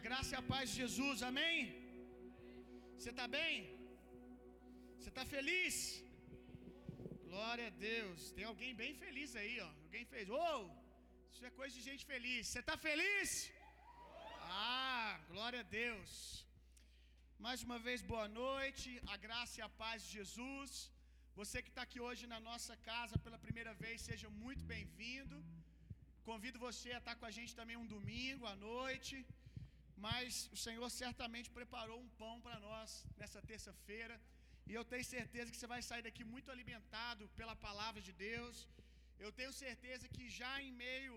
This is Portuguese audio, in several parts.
A graça e a paz de Jesus, amém? Você está bem? Você está feliz? Glória a Deus. Tem alguém bem feliz aí, ó. Alguém fez, oh, isso é coisa de gente feliz. Você está feliz? Ah, glória a Deus. Mais uma vez, boa noite. A graça e a paz de Jesus. Você que está aqui hoje na nossa casa pela primeira vez, seja muito bem-vindo. Convido você a estar com a gente também um domingo à noite mas o Senhor certamente preparou um pão para nós nessa terça-feira, e eu tenho certeza que você vai sair daqui muito alimentado pela palavra de Deus. Eu tenho certeza que já em meio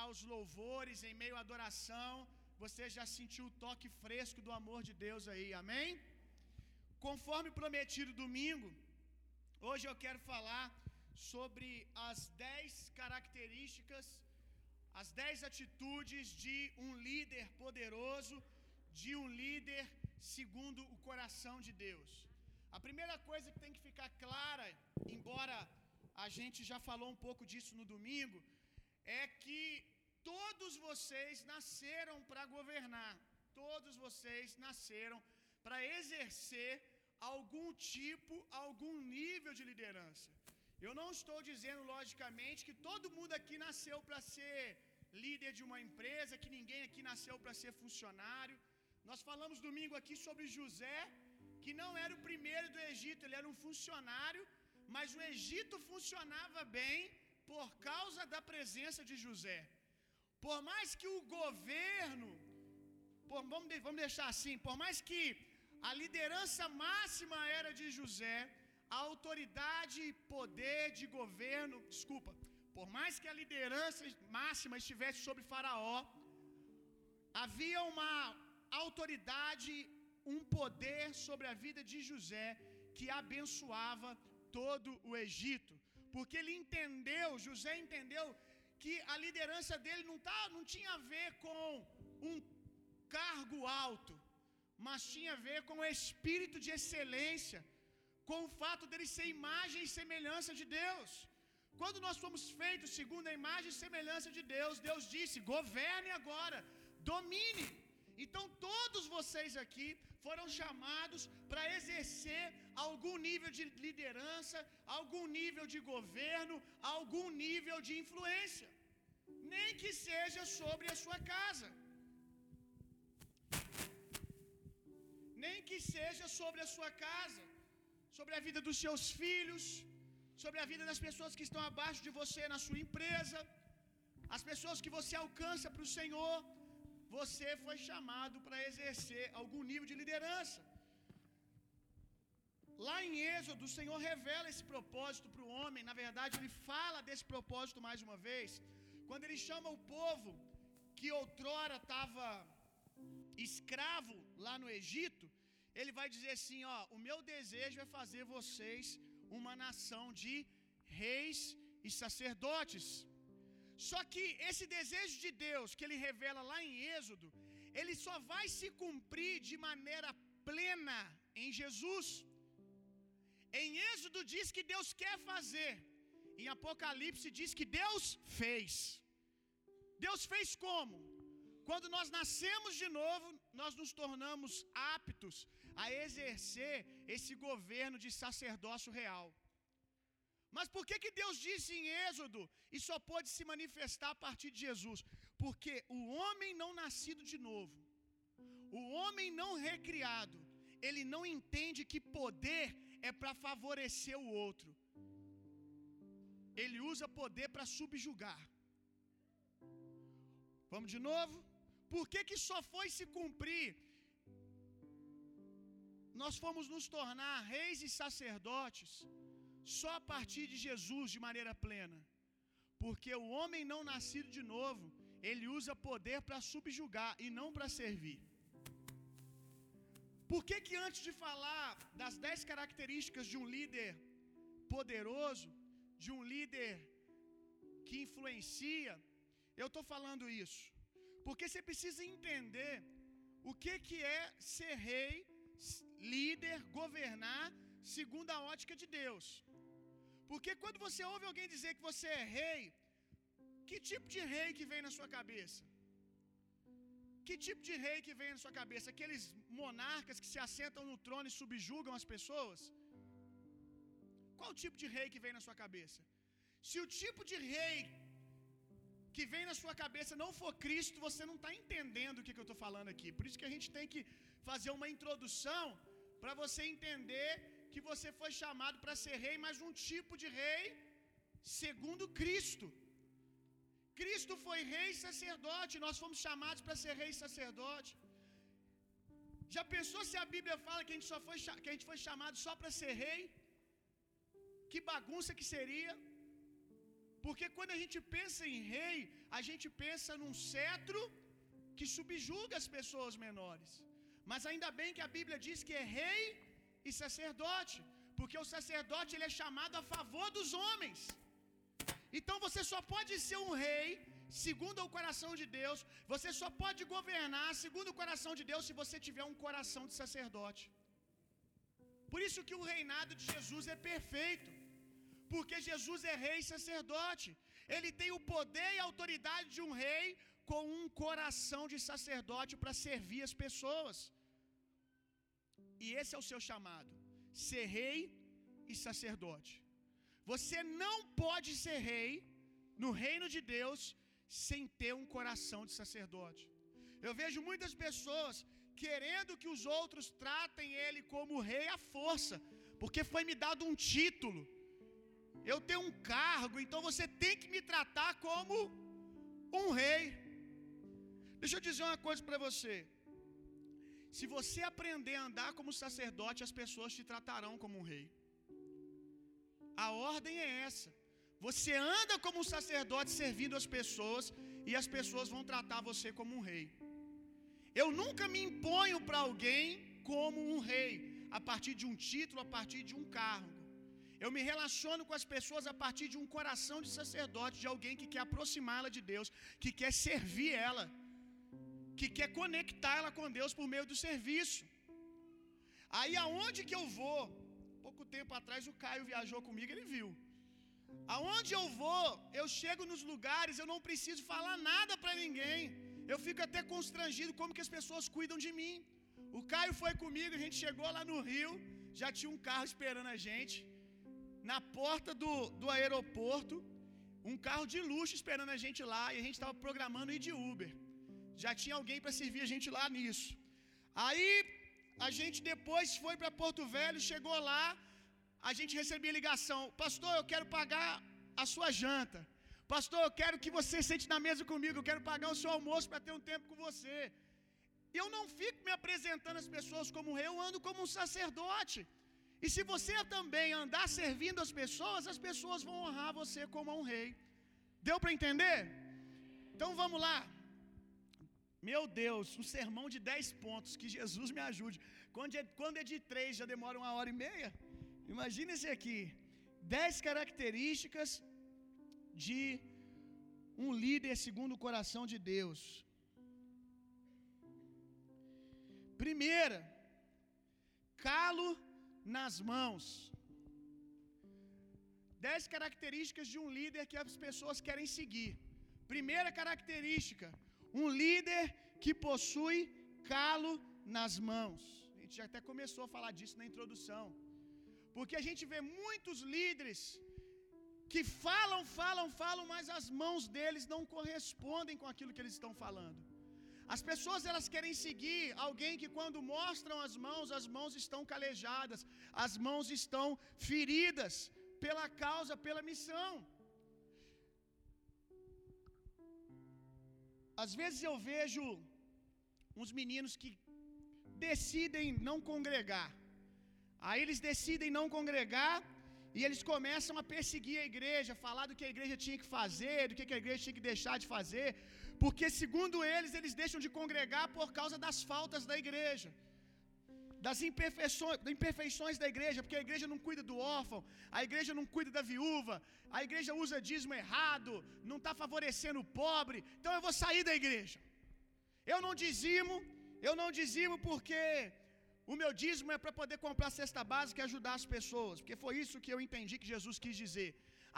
aos louvores, em meio à adoração, você já sentiu o toque fresco do amor de Deus aí, amém? Conforme prometido domingo, hoje eu quero falar sobre as dez características as dez atitudes de um líder poderoso, de um líder segundo o coração de Deus. A primeira coisa que tem que ficar clara, embora a gente já falou um pouco disso no domingo, é que todos vocês nasceram para governar, todos vocês nasceram para exercer algum tipo, algum nível de liderança. Eu não estou dizendo, logicamente, que todo mundo aqui nasceu para ser líder de uma empresa, que ninguém aqui nasceu para ser funcionário. Nós falamos domingo aqui sobre José, que não era o primeiro do Egito, ele era um funcionário, mas o Egito funcionava bem por causa da presença de José. Por mais que o governo, por, vamos, vamos deixar assim, por mais que a liderança máxima era de José, a autoridade e poder de governo, desculpa, por mais que a liderança máxima estivesse sobre Faraó, havia uma autoridade, um poder sobre a vida de José que abençoava todo o Egito, porque ele entendeu, José entendeu que a liderança dele não, tá, não tinha a ver com um cargo alto, mas tinha a ver com o espírito de excelência, com o fato dele ser imagem e semelhança de Deus. Quando nós fomos feitos segundo a imagem e semelhança de Deus, Deus disse: governe agora, domine. Então todos vocês aqui foram chamados para exercer algum nível de liderança, algum nível de governo, algum nível de influência, nem que seja sobre a sua casa. Nem que seja sobre a sua casa, sobre a vida dos seus filhos, sobre a vida das pessoas que estão abaixo de você na sua empresa, as pessoas que você alcança para o Senhor. Você foi chamado para exercer algum nível de liderança. Lá em Êxodo, o Senhor revela esse propósito para o homem. Na verdade, ele fala desse propósito mais uma vez. Quando ele chama o povo que outrora estava escravo lá no Egito, ele vai dizer assim: Ó, o meu desejo é fazer vocês uma nação de reis e sacerdotes. Só que esse desejo de Deus que ele revela lá em Êxodo, ele só vai se cumprir de maneira plena em Jesus. Em Êxodo diz que Deus quer fazer, em Apocalipse diz que Deus fez. Deus fez como? Quando nós nascemos de novo, nós nos tornamos aptos a exercer esse governo de sacerdócio real. Mas por que, que Deus disse em Êxodo e só pode se manifestar a partir de Jesus? Porque o homem não nascido de novo, o homem não recriado, ele não entende que poder é para favorecer o outro, ele usa poder para subjugar. Vamos de novo? Por que, que só foi se cumprir? Nós fomos nos tornar reis e sacerdotes só a partir de Jesus de maneira plena. Porque o homem não nascido de novo, ele usa poder para subjugar e não para servir. Por que que antes de falar das dez características de um líder poderoso, de um líder que influencia, eu estou falando isso? Porque você precisa entender o que, que é ser rei, líder, governar, segundo a ótica de Deus. Porque quando você ouve alguém dizer que você é rei, que tipo de rei que vem na sua cabeça? Que tipo de rei que vem na sua cabeça? Aqueles monarcas que se assentam no trono e subjugam as pessoas? Qual tipo de rei que vem na sua cabeça? Se o tipo de rei que vem na sua cabeça não for Cristo, você não está entendendo o que, que eu estou falando aqui. Por isso que a gente tem que fazer uma introdução para você entender que você foi chamado para ser rei, mas um tipo de rei segundo Cristo. Cristo foi rei e sacerdote, nós fomos chamados para ser rei e sacerdote. Já pensou se a Bíblia fala que a gente, só foi, que a gente foi chamado só para ser rei? Que bagunça que seria? Porque quando a gente pensa em rei, a gente pensa num cetro que subjuga as pessoas menores. Mas ainda bem que a Bíblia diz que é rei e sacerdote, porque o sacerdote ele é chamado a favor dos homens. Então você só pode ser um rei segundo o coração de Deus, você só pode governar segundo o coração de Deus se você tiver um coração de sacerdote. Por isso que o reinado de Jesus é perfeito. Porque Jesus é rei e sacerdote. Ele tem o poder e a autoridade de um rei com um coração de sacerdote para servir as pessoas. E esse é o seu chamado: ser rei e sacerdote. Você não pode ser rei no reino de Deus sem ter um coração de sacerdote. Eu vejo muitas pessoas querendo que os outros tratem ele como rei à força, porque foi me dado um título. Eu tenho um cargo, então você tem que me tratar como um rei. Deixa eu dizer uma coisa para você. Se você aprender a andar como sacerdote, as pessoas te tratarão como um rei. A ordem é essa. Você anda como um sacerdote servindo as pessoas e as pessoas vão tratar você como um rei. Eu nunca me imponho para alguém como um rei, a partir de um título, a partir de um cargo. Eu me relaciono com as pessoas a partir de um coração de sacerdote, de alguém que quer aproximá-la de Deus, que quer servir ela, que quer conectá-la com Deus por meio do serviço. Aí aonde que eu vou? Pouco tempo atrás o Caio viajou comigo, ele viu. Aonde eu vou, eu chego nos lugares, eu não preciso falar nada para ninguém. Eu fico até constrangido como que as pessoas cuidam de mim. O Caio foi comigo, a gente chegou lá no Rio, já tinha um carro esperando a gente. Na porta do, do aeroporto, um carro de luxo esperando a gente lá, e a gente estava programando ir de Uber. Já tinha alguém para servir a gente lá nisso. Aí a gente depois foi para Porto Velho, chegou lá, a gente recebia ligação: Pastor, eu quero pagar a sua janta. Pastor, eu quero que você sente na mesa comigo, eu quero pagar o seu almoço para ter um tempo com você. Eu não fico me apresentando às pessoas como rei, eu ando como um sacerdote. E se você também andar servindo as pessoas, as pessoas vão honrar você como um rei. Deu para entender? Então vamos lá. Meu Deus, um sermão de 10 pontos, que Jesus me ajude. Quando é, quando é de 3 já demora uma hora e meia. Imagina esse aqui: 10 características de um líder segundo o coração de Deus. Primeira, calo nas mãos. Dez características de um líder que as pessoas querem seguir. Primeira característica: um líder que possui calo nas mãos. A gente já até começou a falar disso na introdução. Porque a gente vê muitos líderes que falam, falam, falam, mas as mãos deles não correspondem com aquilo que eles estão falando. As pessoas elas querem seguir alguém que quando mostram as mãos, as mãos estão calejadas, as mãos estão feridas pela causa, pela missão. Às vezes eu vejo uns meninos que decidem não congregar. Aí eles decidem não congregar e eles começam a perseguir a igreja, falar do que a igreja tinha que fazer, do que a igreja tinha que deixar de fazer, porque segundo eles, eles deixam de congregar por causa das faltas da igreja, das imperfeições, imperfeições da igreja, porque a igreja não cuida do órfão, a igreja não cuida da viúva, a igreja usa dízimo errado, não está favorecendo o pobre, então eu vou sair da igreja. Eu não dizimo, eu não dizimo porque o meu dízimo é para poder comprar cesta básica e ajudar as pessoas, porque foi isso que eu entendi que Jesus quis dizer.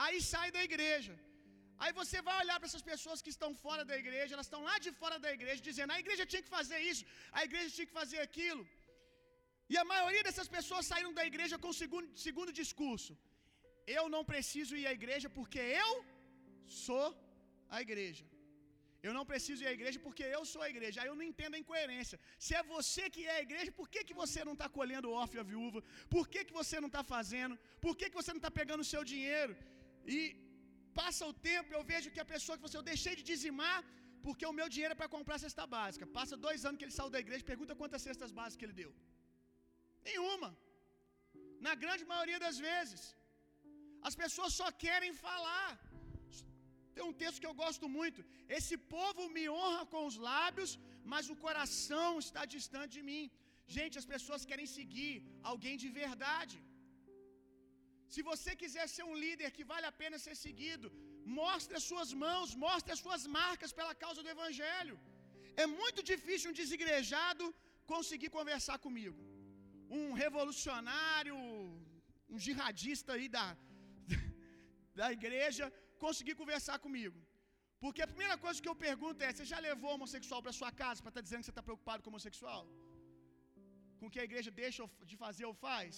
Aí sai da igreja. Aí você vai olhar para essas pessoas que estão fora da igreja, elas estão lá de fora da igreja, dizendo: a igreja tinha que fazer isso, a igreja tinha que fazer aquilo. E a maioria dessas pessoas saíram da igreja com o segundo, segundo discurso: eu não preciso ir à igreja porque eu sou a igreja. Eu não preciso ir à igreja porque eu sou a igreja. Aí eu não entendo a incoerência. Se é você que é a igreja, por que, que você não está colhendo o órfão e a viúva? Por que, que você não está fazendo? Por que, que você não está pegando o seu dinheiro? E passa o tempo, eu vejo que a pessoa que você, eu deixei de dizimar porque o meu dinheiro é para comprar cesta básica. Passa dois anos que ele saiu da igreja, pergunta quantas cestas básicas ele deu. Nenhuma. Na grande maioria das vezes. As pessoas só querem falar. Tem um texto que eu gosto muito. Esse povo me honra com os lábios, mas o coração está distante de mim. Gente, as pessoas querem seguir alguém de verdade. Se você quiser ser um líder que vale a pena ser seguido, mostre as suas mãos, mostre as suas marcas pela causa do evangelho. É muito difícil um desigrejado conseguir conversar comigo. Um revolucionário, um jihadista aí da, da igreja conseguir conversar comigo. Porque a primeira coisa que eu pergunto é: você já levou homossexual para sua casa para estar tá dizendo que você está preocupado com homossexual? Com que a igreja deixa de fazer ou faz?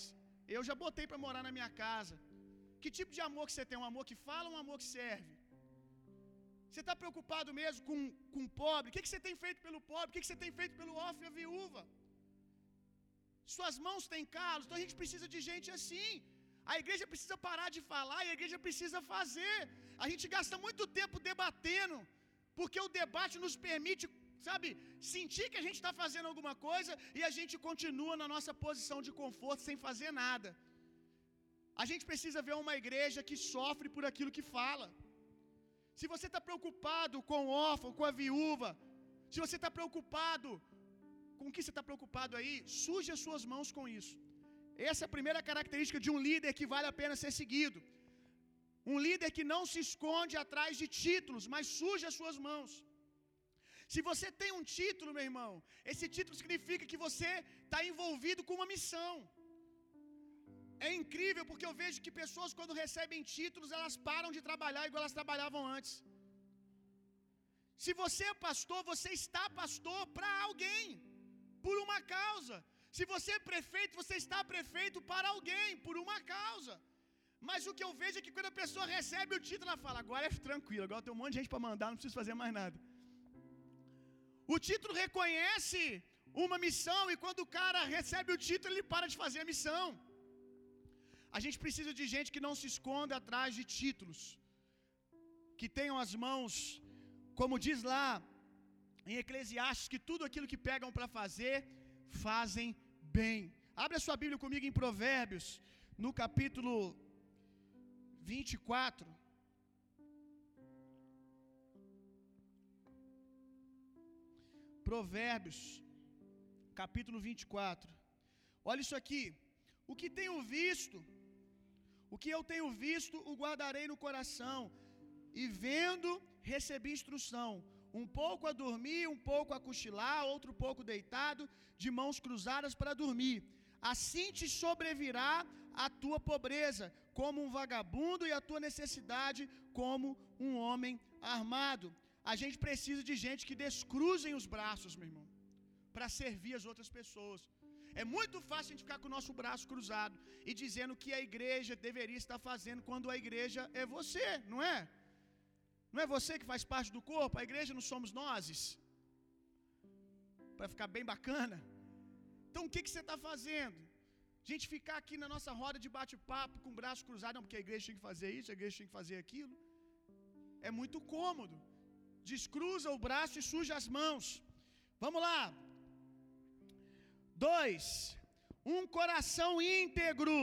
Eu já botei para morar na minha casa. Que tipo de amor que você tem? Um amor que fala ou um amor que serve? Você está preocupado mesmo com, com o pobre? O que, que você tem feito pelo pobre? O que, que você tem feito pelo órfão e a viúva? Suas mãos têm calos, então a gente precisa de gente assim. A igreja precisa parar de falar e a igreja precisa fazer. A gente gasta muito tempo debatendo, porque o debate nos permite, sabe, sentir que a gente está fazendo alguma coisa e a gente continua na nossa posição de conforto sem fazer nada. A gente precisa ver uma igreja que sofre por aquilo que fala. Se você está preocupado com o órfão, com a viúva, se você está preocupado com o que você está preocupado aí, suje as suas mãos com isso. Essa é a primeira característica de um líder que vale a pena ser seguido. Um líder que não se esconde atrás de títulos, mas suja as suas mãos. Se você tem um título, meu irmão, esse título significa que você está envolvido com uma missão. É incrível porque eu vejo que pessoas, quando recebem títulos, elas param de trabalhar igual elas trabalhavam antes. Se você é pastor, você está pastor para alguém, por uma causa. Se você é prefeito, você está prefeito para alguém, por uma causa. Mas o que eu vejo é que quando a pessoa recebe o título, ela fala: agora é tranquilo, agora tem um monte de gente para mandar, não preciso fazer mais nada. O título reconhece uma missão, e quando o cara recebe o título, ele para de fazer a missão. A gente precisa de gente que não se esconda atrás de títulos, que tenham as mãos, como diz lá em Eclesiastes, que tudo aquilo que pegam para fazer, fazem bem. Abre a sua Bíblia comigo em Provérbios, no capítulo 24. Provérbios, capítulo 24. Olha isso aqui. O que tenho visto, o que eu tenho visto, o guardarei no coração, e vendo, recebi instrução um pouco a dormir, um pouco a cochilar, outro pouco deitado, de mãos cruzadas para dormir. Assim te sobrevirá a tua pobreza, como um vagabundo, e a tua necessidade, como um homem armado. A gente precisa de gente que descruzem os braços, meu irmão, para servir as outras pessoas. É muito fácil a gente ficar com o nosso braço cruzado e dizendo que a igreja deveria estar fazendo quando a igreja é você, não é? Não é você que faz parte do corpo, a igreja não somos nós. Para ficar bem bacana. Então o que, que você está fazendo? A gente ficar aqui na nossa roda de bate-papo com o braço cruzado, não, porque a igreja tinha que fazer isso, a igreja tinha que fazer aquilo. É muito cômodo. Descruza o braço e suja as mãos. Vamos lá. Dois. Um coração íntegro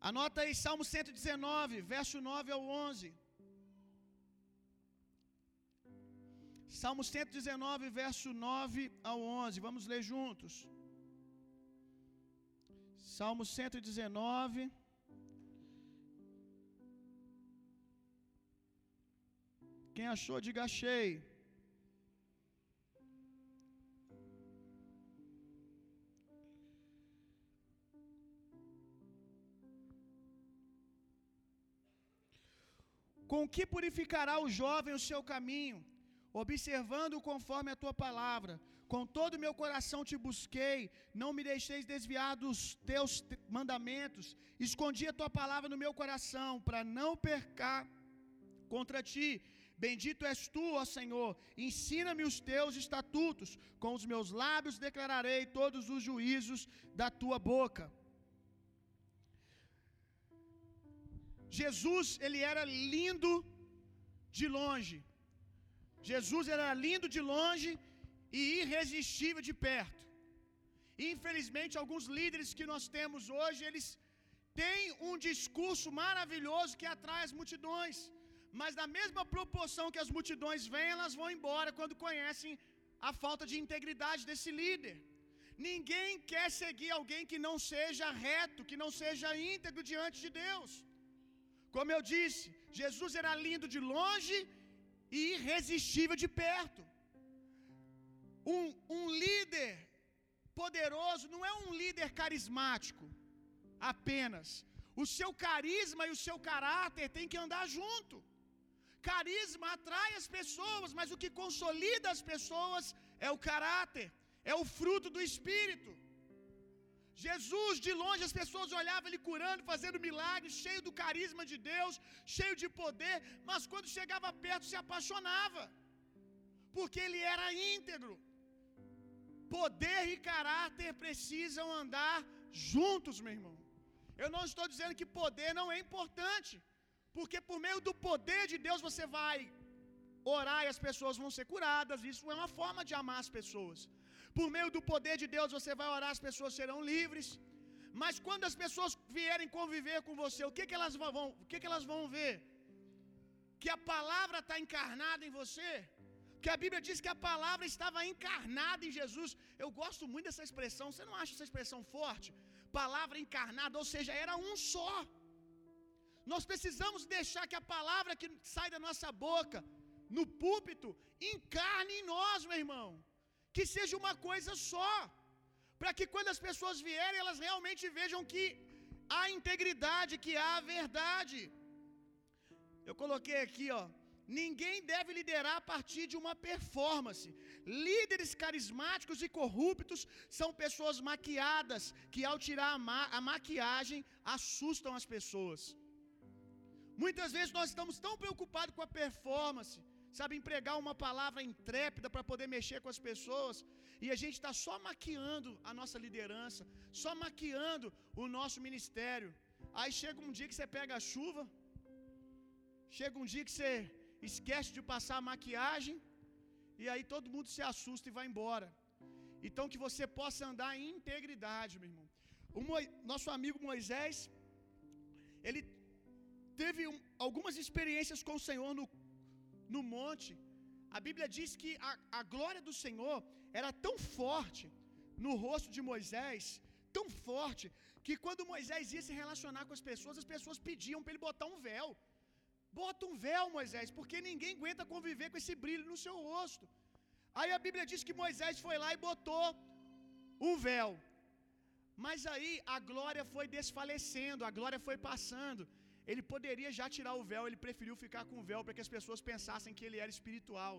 Anota aí Salmo 119, verso 9 ao 11. Salmo 119, verso 9 ao 11. Vamos ler juntos. Salmo 119. Quem achou, diga achei. Com que purificará o jovem o seu caminho? Observando conforme a tua palavra. Com todo o meu coração te busquei, não me deixeis desviar dos teus mandamentos. Escondi a tua palavra no meu coração, para não percar contra ti. Bendito és tu, ó Senhor. Ensina-me os teus estatutos. Com os meus lábios declararei todos os juízos da tua boca. Jesus, ele era lindo de longe. Jesus era lindo de longe e irresistível de perto. Infelizmente, alguns líderes que nós temos hoje, eles têm um discurso maravilhoso que atrai as multidões, mas na mesma proporção que as multidões vêm, elas vão embora quando conhecem a falta de integridade desse líder. Ninguém quer seguir alguém que não seja reto, que não seja íntegro diante de Deus. Como eu disse, Jesus era lindo de longe e irresistível de perto. Um, um líder poderoso não é um líder carismático apenas. O seu carisma e o seu caráter têm que andar junto. Carisma atrai as pessoas, mas o que consolida as pessoas é o caráter, é o fruto do espírito. Jesus, de longe, as pessoas olhavam ele curando, fazendo milagres, cheio do carisma de Deus, cheio de poder, mas quando chegava perto se apaixonava, porque ele era íntegro. Poder e caráter precisam andar juntos, meu irmão. Eu não estou dizendo que poder não é importante, porque por meio do poder de Deus você vai orar e as pessoas vão ser curadas, isso é uma forma de amar as pessoas. Por meio do poder de Deus você vai orar, as pessoas serão livres. Mas quando as pessoas vierem conviver com você, o que, que, elas, vão, o que, que elas vão ver? Que a palavra está encarnada em você. Que a Bíblia diz que a palavra estava encarnada em Jesus. Eu gosto muito dessa expressão. Você não acha essa expressão forte? Palavra encarnada, ou seja, era um só. Nós precisamos deixar que a palavra que sai da nossa boca, no púlpito, encarne em nós, meu irmão que seja uma coisa só, para que quando as pessoas vierem, elas realmente vejam que há integridade, que há verdade. Eu coloquei aqui, ó. Ninguém deve liderar a partir de uma performance. Líderes carismáticos e corruptos são pessoas maquiadas que, ao tirar a, ma a maquiagem, assustam as pessoas. Muitas vezes nós estamos tão preocupados com a performance, sabe, empregar uma palavra intrépida para poder mexer com as pessoas, e a gente está só maquiando a nossa liderança, só maquiando o nosso ministério. Aí chega um dia que você pega a chuva, chega um dia que você esquece de passar a maquiagem, e aí todo mundo se assusta e vai embora. Então que você possa andar em integridade, meu irmão. O Mo... nosso amigo Moisés, ele teve um, algumas experiências com o Senhor no no monte, a Bíblia diz que a, a glória do Senhor era tão forte no rosto de Moisés, tão forte, que quando Moisés ia se relacionar com as pessoas, as pessoas pediam para ele botar um véu. Bota um véu, Moisés, porque ninguém aguenta conviver com esse brilho no seu rosto. Aí a Bíblia diz que Moisés foi lá e botou um véu. Mas aí a glória foi desfalecendo, a glória foi passando. Ele poderia já tirar o véu, ele preferiu ficar com o véu para que as pessoas pensassem que ele era espiritual,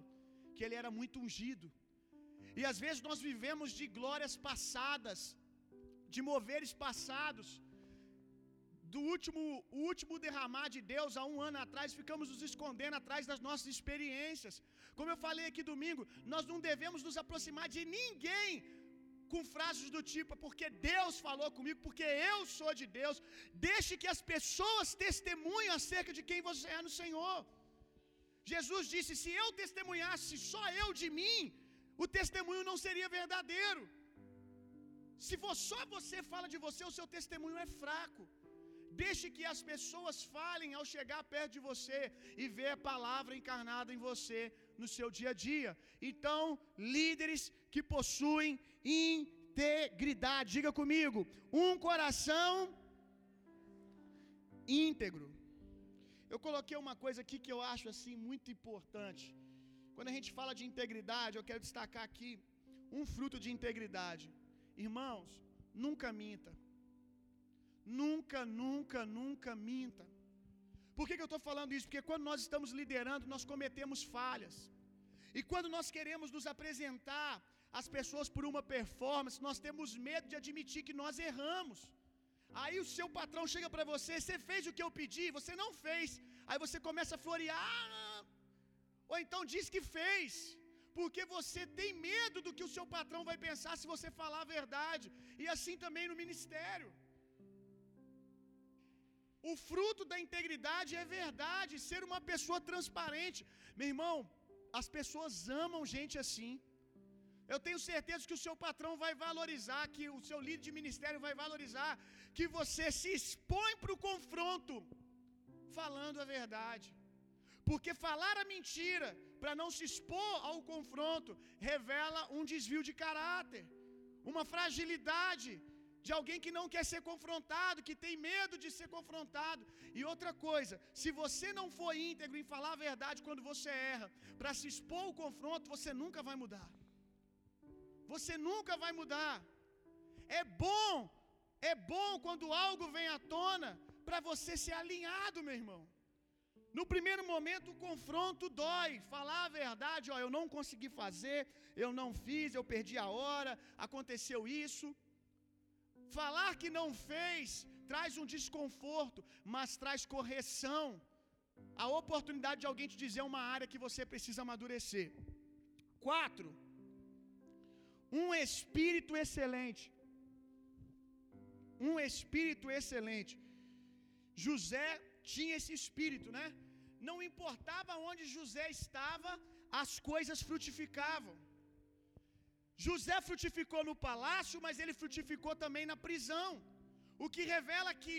que ele era muito ungido. E às vezes nós vivemos de glórias passadas, de moveres passados. Do último, o último derramar de Deus há um ano atrás, ficamos nos escondendo atrás das nossas experiências. Como eu falei aqui domingo, nós não devemos nos aproximar de ninguém com frases do tipo, é porque Deus falou comigo, porque eu sou de Deus. Deixe que as pessoas testemunhem acerca de quem você é no Senhor. Jesus disse: Se eu testemunhasse só eu de mim, o testemunho não seria verdadeiro. Se for só você fala de você, o seu testemunho é fraco. Deixe que as pessoas falem ao chegar perto de você e ver a palavra encarnada em você no seu dia a dia. Então, líderes que possuem integridade, diga comigo, um coração íntegro. Eu coloquei uma coisa aqui que eu acho assim muito importante. Quando a gente fala de integridade, eu quero destacar aqui um fruto de integridade. Irmãos, nunca minta. Nunca, nunca, nunca minta. Por que, que eu estou falando isso? Porque quando nós estamos liderando, nós cometemos falhas. E quando nós queremos nos apresentar às pessoas por uma performance, nós temos medo de admitir que nós erramos. Aí o seu patrão chega para você, você fez o que eu pedi, você não fez. Aí você começa a florear, ou então diz que fez, porque você tem medo do que o seu patrão vai pensar se você falar a verdade. E assim também no ministério. O fruto da integridade é verdade, ser uma pessoa transparente. Meu irmão, as pessoas amam gente assim. Eu tenho certeza que o seu patrão vai valorizar, que o seu líder de ministério vai valorizar, que você se expõe para o confronto, falando a verdade. Porque falar a mentira, para não se expor ao confronto, revela um desvio de caráter, uma fragilidade de alguém que não quer ser confrontado, que tem medo de ser confrontado. E outra coisa, se você não for íntegro em falar a verdade quando você erra, para se expor ao confronto, você nunca vai mudar. Você nunca vai mudar. É bom, é bom quando algo vem à tona para você ser alinhado, meu irmão. No primeiro momento o confronto dói, falar a verdade, ó, eu não consegui fazer, eu não fiz, eu perdi a hora, aconteceu isso. Falar que não fez traz um desconforto, mas traz correção. A oportunidade de alguém te dizer uma área que você precisa amadurecer. Quatro, um espírito excelente. Um espírito excelente. José tinha esse espírito, né? Não importava onde José estava, as coisas frutificavam. José frutificou no palácio, mas ele frutificou também na prisão. O que revela que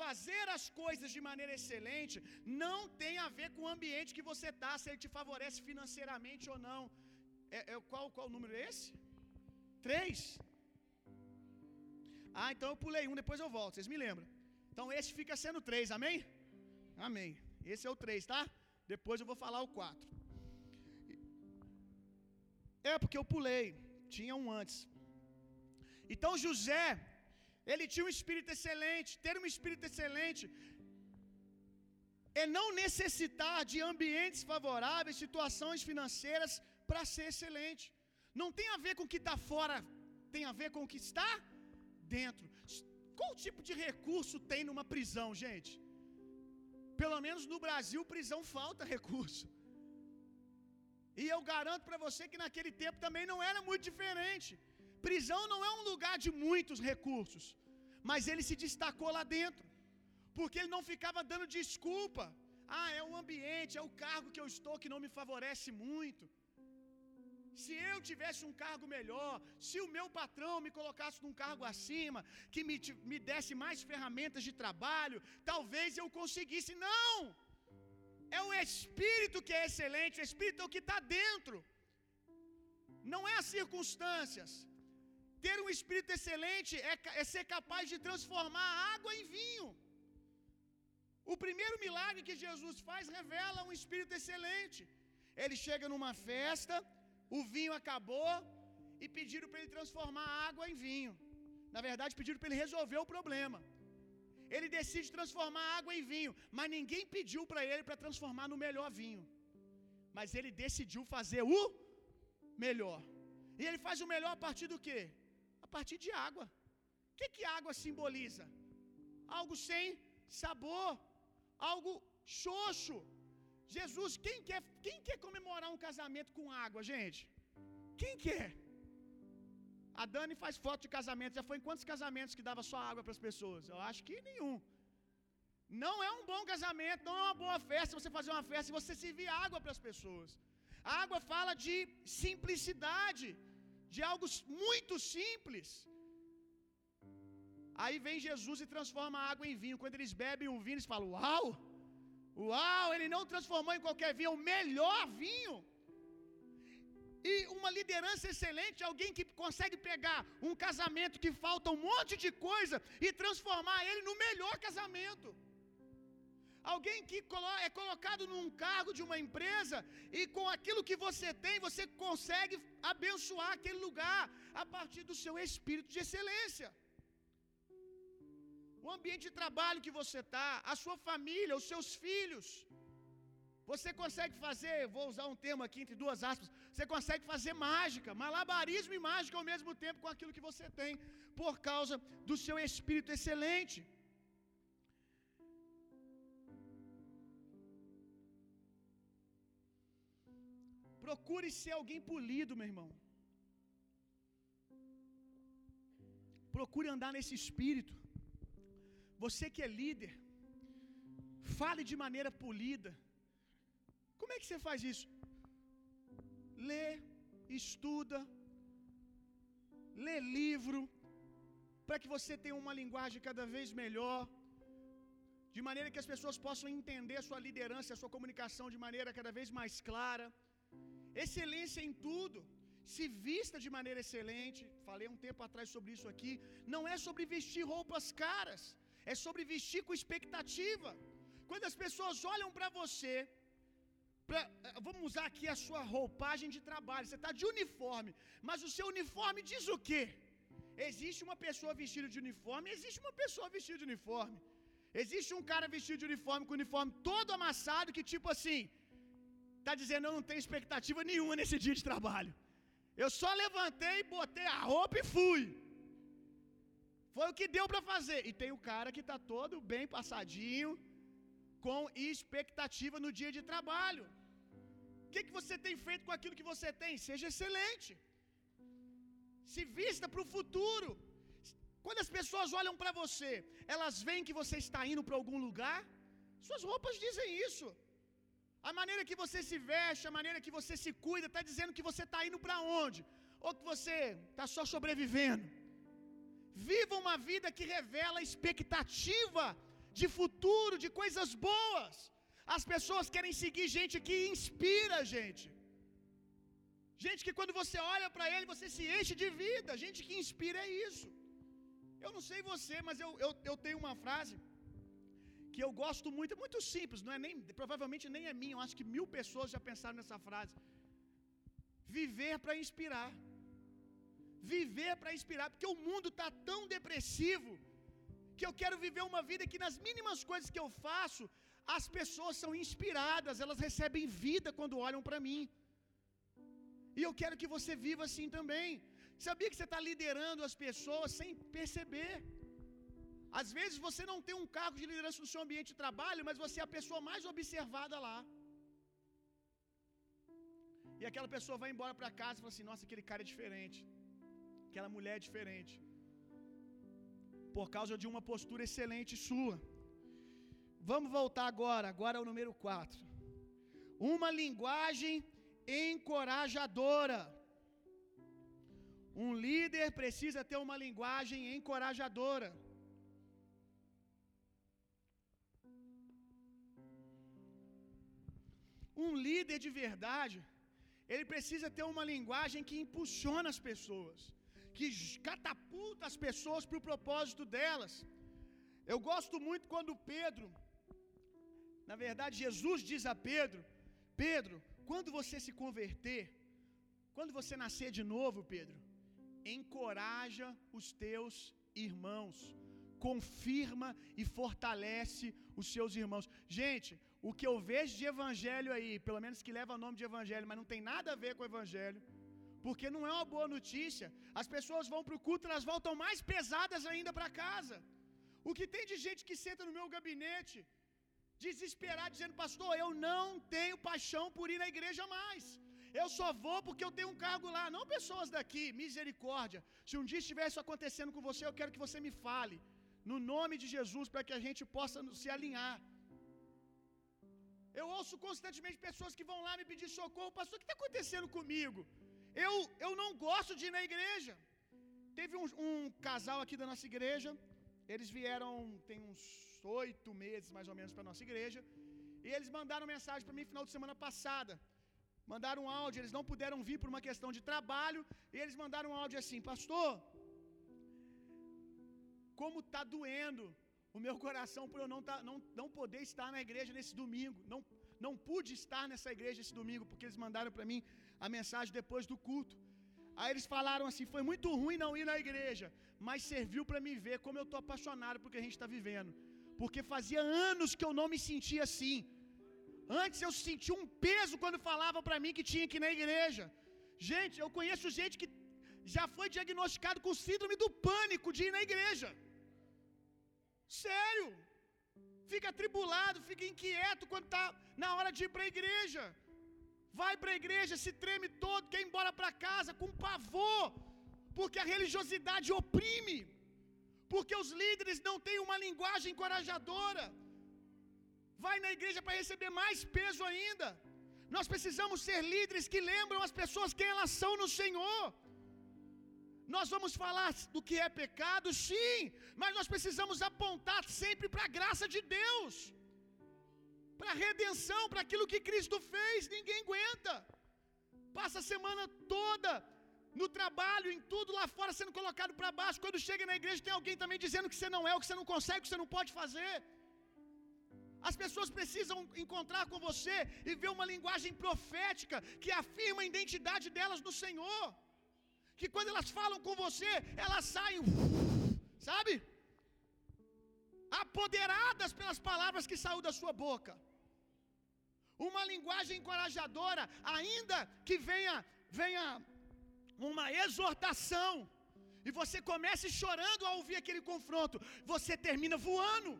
fazer as coisas de maneira excelente não tem a ver com o ambiente que você está, se ele te favorece financeiramente ou não. É, é, qual, qual o número é esse? Três? Ah, então eu pulei um, depois eu volto, vocês me lembram. Então esse fica sendo três, amém? Amém. Esse é o três, tá? Depois eu vou falar o quatro. É porque eu pulei tinha um antes. Então José, ele tinha um espírito excelente. Ter um espírito excelente é não necessitar de ambientes favoráveis, situações financeiras para ser excelente. Não tem a ver com o que está fora, tem a ver com o que está dentro. Qual tipo de recurso tem numa prisão, gente? Pelo menos no Brasil, prisão falta recurso. E eu garanto para você que naquele tempo também não era muito diferente. Prisão não é um lugar de muitos recursos, mas ele se destacou lá dentro, porque ele não ficava dando desculpa. Ah, é o ambiente, é o cargo que eu estou que não me favorece muito. Se eu tivesse um cargo melhor, se o meu patrão me colocasse num cargo acima, que me, me desse mais ferramentas de trabalho, talvez eu conseguisse. Não! É o Espírito que é excelente, o Espírito é o que está dentro, não é as circunstâncias. Ter um Espírito excelente é, é ser capaz de transformar água em vinho. O primeiro milagre que Jesus faz revela um Espírito excelente. Ele chega numa festa, o vinho acabou e pediram para ele transformar água em vinho. Na verdade, pediram para ele resolver o problema. Ele decide transformar água em vinho, mas ninguém pediu para ele para transformar no melhor vinho. Mas ele decidiu fazer o melhor. E ele faz o melhor a partir do quê? A partir de água. O que que água simboliza? Algo sem sabor, algo xoxo. Jesus, quem quer, quem quer comemorar um casamento com água, gente? Quem quer? A Dani faz foto de casamento. Já foi em quantos casamentos que dava só água para as pessoas? Eu acho que nenhum. Não é um bom casamento, não é uma boa festa você fazer uma festa e você servir água para as pessoas. A água fala de simplicidade, de algo muito simples. Aí vem Jesus e transforma a água em vinho. Quando eles bebem o vinho, eles falam: Uau! Uau! Ele não transformou em qualquer vinho, é o melhor vinho. E uma liderança excelente, alguém que consegue pegar um casamento que falta um monte de coisa e transformar ele no melhor casamento. Alguém que é colocado num cargo de uma empresa e com aquilo que você tem, você consegue abençoar aquele lugar a partir do seu espírito de excelência. o ambiente de trabalho que você está, a sua família, os seus filhos. Você consegue fazer, vou usar um termo aqui entre duas aspas, você consegue fazer mágica, malabarismo e mágica ao mesmo tempo com aquilo que você tem, por causa do seu espírito excelente. Procure ser alguém polido, meu irmão. Procure andar nesse espírito. Você que é líder, fale de maneira polida. Como é que você faz isso? Lê, estuda, lê livro, para que você tenha uma linguagem cada vez melhor, de maneira que as pessoas possam entender sua liderança, a sua comunicação de maneira cada vez mais clara. Excelência em tudo. Se vista de maneira excelente. Falei um tempo atrás sobre isso aqui. Não é sobre vestir roupas caras, é sobre vestir com expectativa. Quando as pessoas olham para você, pra, eh, vamos usar aqui a sua roupagem de trabalho. Você está de uniforme, mas o seu uniforme diz o quê? Existe uma pessoa vestida de uniforme, existe uma pessoa vestida de uniforme. Existe um cara vestido de uniforme com o uniforme todo amassado que tipo assim, Está dizendo, eu não tenho expectativa nenhuma nesse dia de trabalho. Eu só levantei, botei a roupa e fui. Foi o que deu para fazer. E tem o cara que está todo bem passadinho, com expectativa no dia de trabalho. O que, que você tem feito com aquilo que você tem? Seja excelente. Se vista para o futuro. Quando as pessoas olham para você, elas veem que você está indo para algum lugar. Suas roupas dizem isso. A maneira que você se veste, a maneira que você se cuida, está dizendo que você está indo para onde? Ou que você está só sobrevivendo. Viva uma vida que revela expectativa de futuro, de coisas boas. As pessoas querem seguir gente que inspira a gente. Gente que quando você olha para ele, você se enche de vida. Gente que inspira é isso. Eu não sei você, mas eu, eu, eu tenho uma frase que eu gosto muito, é muito simples, não é nem, provavelmente nem é minha, eu acho que mil pessoas já pensaram nessa frase. Viver para inspirar. Viver para inspirar, porque o mundo está tão depressivo que eu quero viver uma vida que nas mínimas coisas que eu faço, as pessoas são inspiradas, elas recebem vida quando olham para mim. E eu quero que você viva assim também. Sabia que você está liderando as pessoas sem perceber? Às vezes você não tem um cargo de liderança no seu ambiente de trabalho, mas você é a pessoa mais observada lá. E aquela pessoa vai embora para casa e fala assim: Nossa, aquele cara é diferente. Aquela mulher é diferente. Por causa de uma postura excelente sua. Vamos voltar agora, agora ao número 4. Uma linguagem encorajadora. Um líder precisa ter uma linguagem encorajadora. Um líder de verdade, ele precisa ter uma linguagem que impulsiona as pessoas, que catapulta as pessoas para o propósito delas. Eu gosto muito quando Pedro, na verdade, Jesus diz a Pedro: Pedro, quando você se converter, quando você nascer de novo, Pedro, encoraja os teus irmãos, confirma e fortalece os seus irmãos. Gente, o que eu vejo de evangelho aí, pelo menos que leva o nome de evangelho, mas não tem nada a ver com o evangelho, porque não é uma boa notícia. As pessoas vão para o culto, elas voltam mais pesadas ainda para casa. O que tem de gente que senta no meu gabinete, desesperado, dizendo: Pastor, eu não tenho paixão por ir na igreja mais. Eu só vou porque eu tenho um cargo lá. Não pessoas daqui, misericórdia. Se um dia estiver isso acontecendo com você, eu quero que você me fale. No nome de Jesus, para que a gente possa se alinhar. Eu ouço constantemente pessoas que vão lá me pedir socorro. Pastor, o que está acontecendo comigo? Eu, eu não gosto de ir na igreja. Teve um, um casal aqui da nossa igreja. Eles vieram tem uns oito meses mais ou menos para nossa igreja. E eles mandaram mensagem para mim final de semana passada. Mandaram um áudio, eles não puderam vir por uma questão de trabalho. E eles mandaram um áudio assim: Pastor, como está doendo o meu coração por eu não, tá, não, não poder estar na igreja nesse domingo. Não, não pude estar nessa igreja esse domingo, porque eles mandaram para mim a mensagem depois do culto. Aí eles falaram assim: foi muito ruim não ir na igreja, mas serviu para me ver como eu estou apaixonado porque a gente está vivendo. Porque fazia anos que eu não me sentia assim. Antes eu sentia um peso quando falava para mim que tinha que ir na igreja. Gente, eu conheço gente que já foi diagnosticado com síndrome do pânico de ir na igreja. Sério. Fica atribulado, fica inquieto quando está na hora de ir para a igreja. Vai para a igreja, se treme todo, quer ir embora para casa com pavor, porque a religiosidade oprime, porque os líderes não têm uma linguagem encorajadora. Vai na igreja para receber mais peso ainda. Nós precisamos ser líderes que lembram as pessoas quem elas são no Senhor. Nós vamos falar do que é pecado, sim, mas nós precisamos apontar sempre para a graça de Deus, para a redenção, para aquilo que Cristo fez. Ninguém aguenta. Passa a semana toda no trabalho, em tudo lá fora sendo colocado para baixo. Quando chega na igreja, tem alguém também dizendo que você não é, o que você não consegue, que você não pode fazer. As pessoas precisam encontrar com você e ver uma linguagem profética que afirma a identidade delas no Senhor. Que quando elas falam com você, elas saem, sabe? Apoderadas pelas palavras que saíram da sua boca. Uma linguagem encorajadora, ainda que venha, venha uma exortação, e você comece chorando ao ouvir aquele confronto, você termina voando.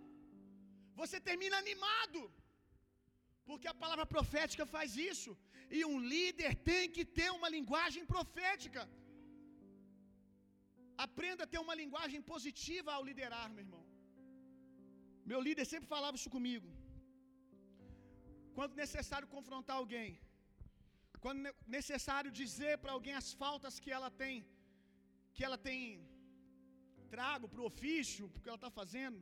Você termina animado. Porque a palavra profética faz isso. E um líder tem que ter uma linguagem profética. Aprenda a ter uma linguagem positiva ao liderar, meu irmão. Meu líder sempre falava isso comigo. Quando necessário confrontar alguém, quando necessário dizer para alguém as faltas que ela tem, que ela tem trago para o ofício, porque ela está fazendo,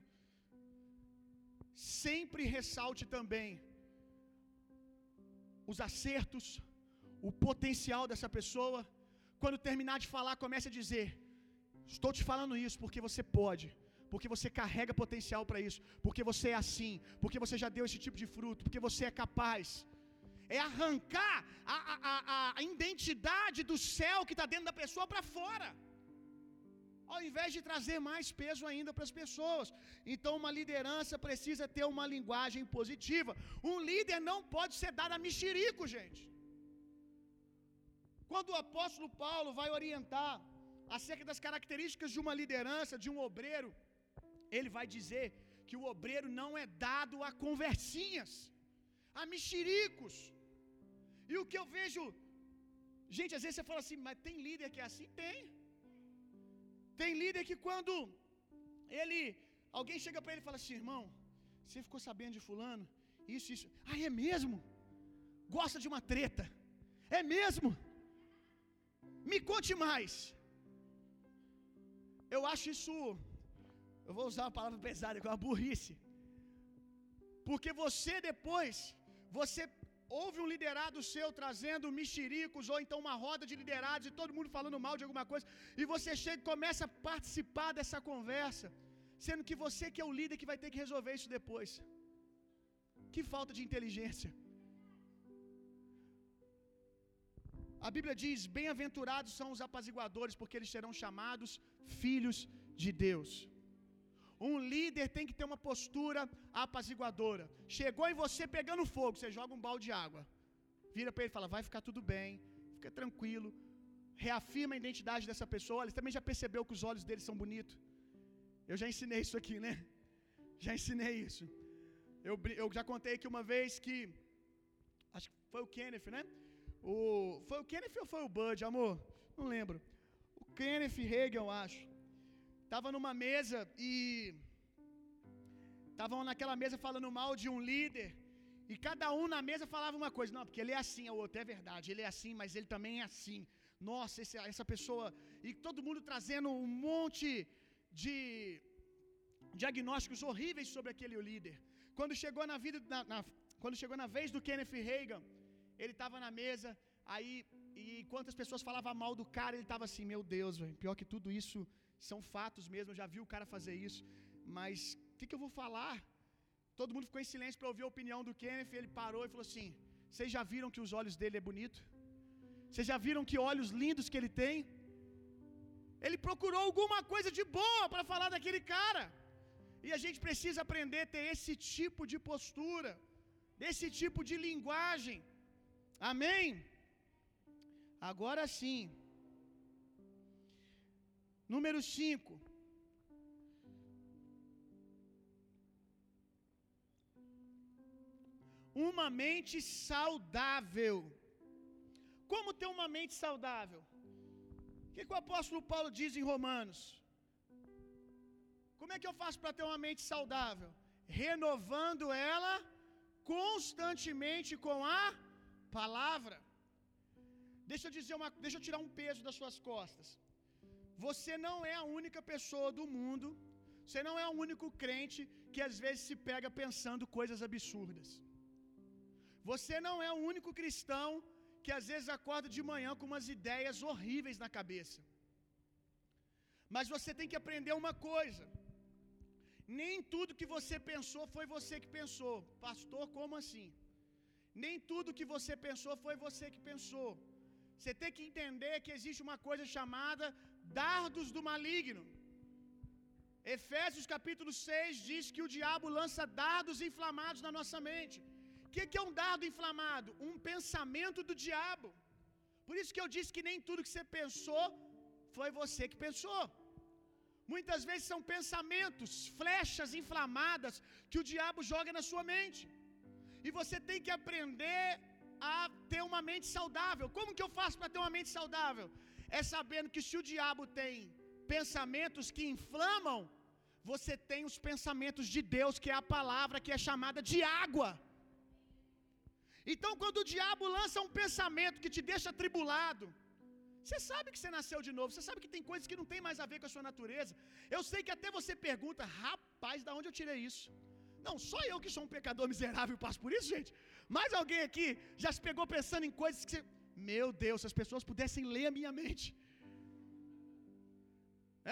sempre ressalte também os acertos, o potencial dessa pessoa. Quando terminar de falar, comece a dizer: Estou te falando isso porque você pode, porque você carrega potencial para isso, porque você é assim, porque você já deu esse tipo de fruto, porque você é capaz. É arrancar a, a, a, a identidade do céu que está dentro da pessoa para fora ao invés de trazer mais peso ainda para as pessoas. Então, uma liderança precisa ter uma linguagem positiva. Um líder não pode ser dado a mexerico, gente. Quando o apóstolo Paulo vai orientar acerca das características de uma liderança, de um obreiro, ele vai dizer que o obreiro não é dado a conversinhas, a mexericos. E o que eu vejo, gente, às vezes você fala assim, mas tem líder que é assim? Tem. Tem líder que quando ele, alguém chega para ele e fala assim, irmão, você ficou sabendo de fulano? Isso, isso. Ah, é mesmo? Gosta de uma treta? É mesmo? Me conte mais. Eu acho isso, eu vou usar uma palavra pesada, com uma burrice. Porque você depois, você houve um liderado seu trazendo mexericos, ou então uma roda de liderados, e todo mundo falando mal de alguma coisa, e você chega e começa a participar dessa conversa, sendo que você que é o líder que vai ter que resolver isso depois. Que falta de inteligência. A Bíblia diz: Bem-aventurados são os apaziguadores, porque eles serão chamados filhos de Deus. Um líder tem que ter uma postura apaziguadora. Chegou em você pegando fogo, você joga um balde de água. Vira para ele e fala: Vai ficar tudo bem, fica tranquilo. Reafirma a identidade dessa pessoa. Ele também já percebeu que os olhos dele são bonitos. Eu já ensinei isso aqui, né? Já ensinei isso. Eu, eu já contei aqui uma vez que. Acho que foi o Kenneth, né? O, foi o Kenneth ou foi o Bud, amor? Não lembro. O Kenneth Reagan, eu acho. Tava numa mesa e estavam naquela mesa falando mal de um líder. E cada um na mesa falava uma coisa. Não, porque ele é assim, é o outro. É verdade, ele é assim, mas ele também é assim. Nossa, esse, essa pessoa. E todo mundo trazendo um monte de diagnósticos horríveis sobre aquele líder. Quando chegou na vida, na, na, quando chegou na vez do Kenneth Reagan, ele estava na mesa, aí, e enquanto as pessoas falavam mal do cara, ele estava assim: Meu Deus, véio, pior que tudo isso são fatos mesmo, eu já vi o cara fazer isso, mas o que, que, eu vou falar? Todo mundo ficou em silêncio para ouvir a opinião do Kenneth, ele parou e falou assim: Vocês já viram que os olhos dele é bonito? Vocês já viram que olhos lindos que ele tem? Ele procurou alguma coisa de boa para falar daquele cara. E a gente precisa aprender a ter esse tipo de postura, desse tipo de linguagem. Amém? Agora sim. Número 5. Uma mente saudável. Como ter uma mente saudável? O que, que o apóstolo Paulo diz em Romanos? Como é que eu faço para ter uma mente saudável? Renovando ela constantemente com a palavra. Deixa eu dizer uma, deixa eu tirar um peso das suas costas. Você não é a única pessoa do mundo, você não é o único crente que às vezes se pega pensando coisas absurdas. Você não é o único cristão que às vezes acorda de manhã com umas ideias horríveis na cabeça. Mas você tem que aprender uma coisa. Nem tudo que você pensou foi você que pensou. Pastor, como assim? Nem tudo que você pensou foi você que pensou. Você tem que entender que existe uma coisa chamada dardos do maligno. Efésios capítulo 6 diz que o diabo lança dardos inflamados na nossa mente. O que, que é um dardo inflamado? Um pensamento do diabo. Por isso que eu disse que nem tudo que você pensou foi você que pensou. Muitas vezes são pensamentos, flechas inflamadas que o diabo joga na sua mente. E você tem que aprender a ter uma mente saudável. Como que eu faço para ter uma mente saudável? É sabendo que se o diabo tem pensamentos que inflamam, você tem os pensamentos de Deus, que é a palavra que é chamada de água. Então, quando o diabo lança um pensamento que te deixa atribulado, você sabe que você nasceu de novo, você sabe que tem coisas que não tem mais a ver com a sua natureza. Eu sei que até você pergunta, rapaz, da onde eu tirei isso? Não, só eu que sou um pecador miserável passo por isso, gente. Mais alguém aqui já se pegou pensando em coisas que você. Meu Deus, se as pessoas pudessem ler a minha mente.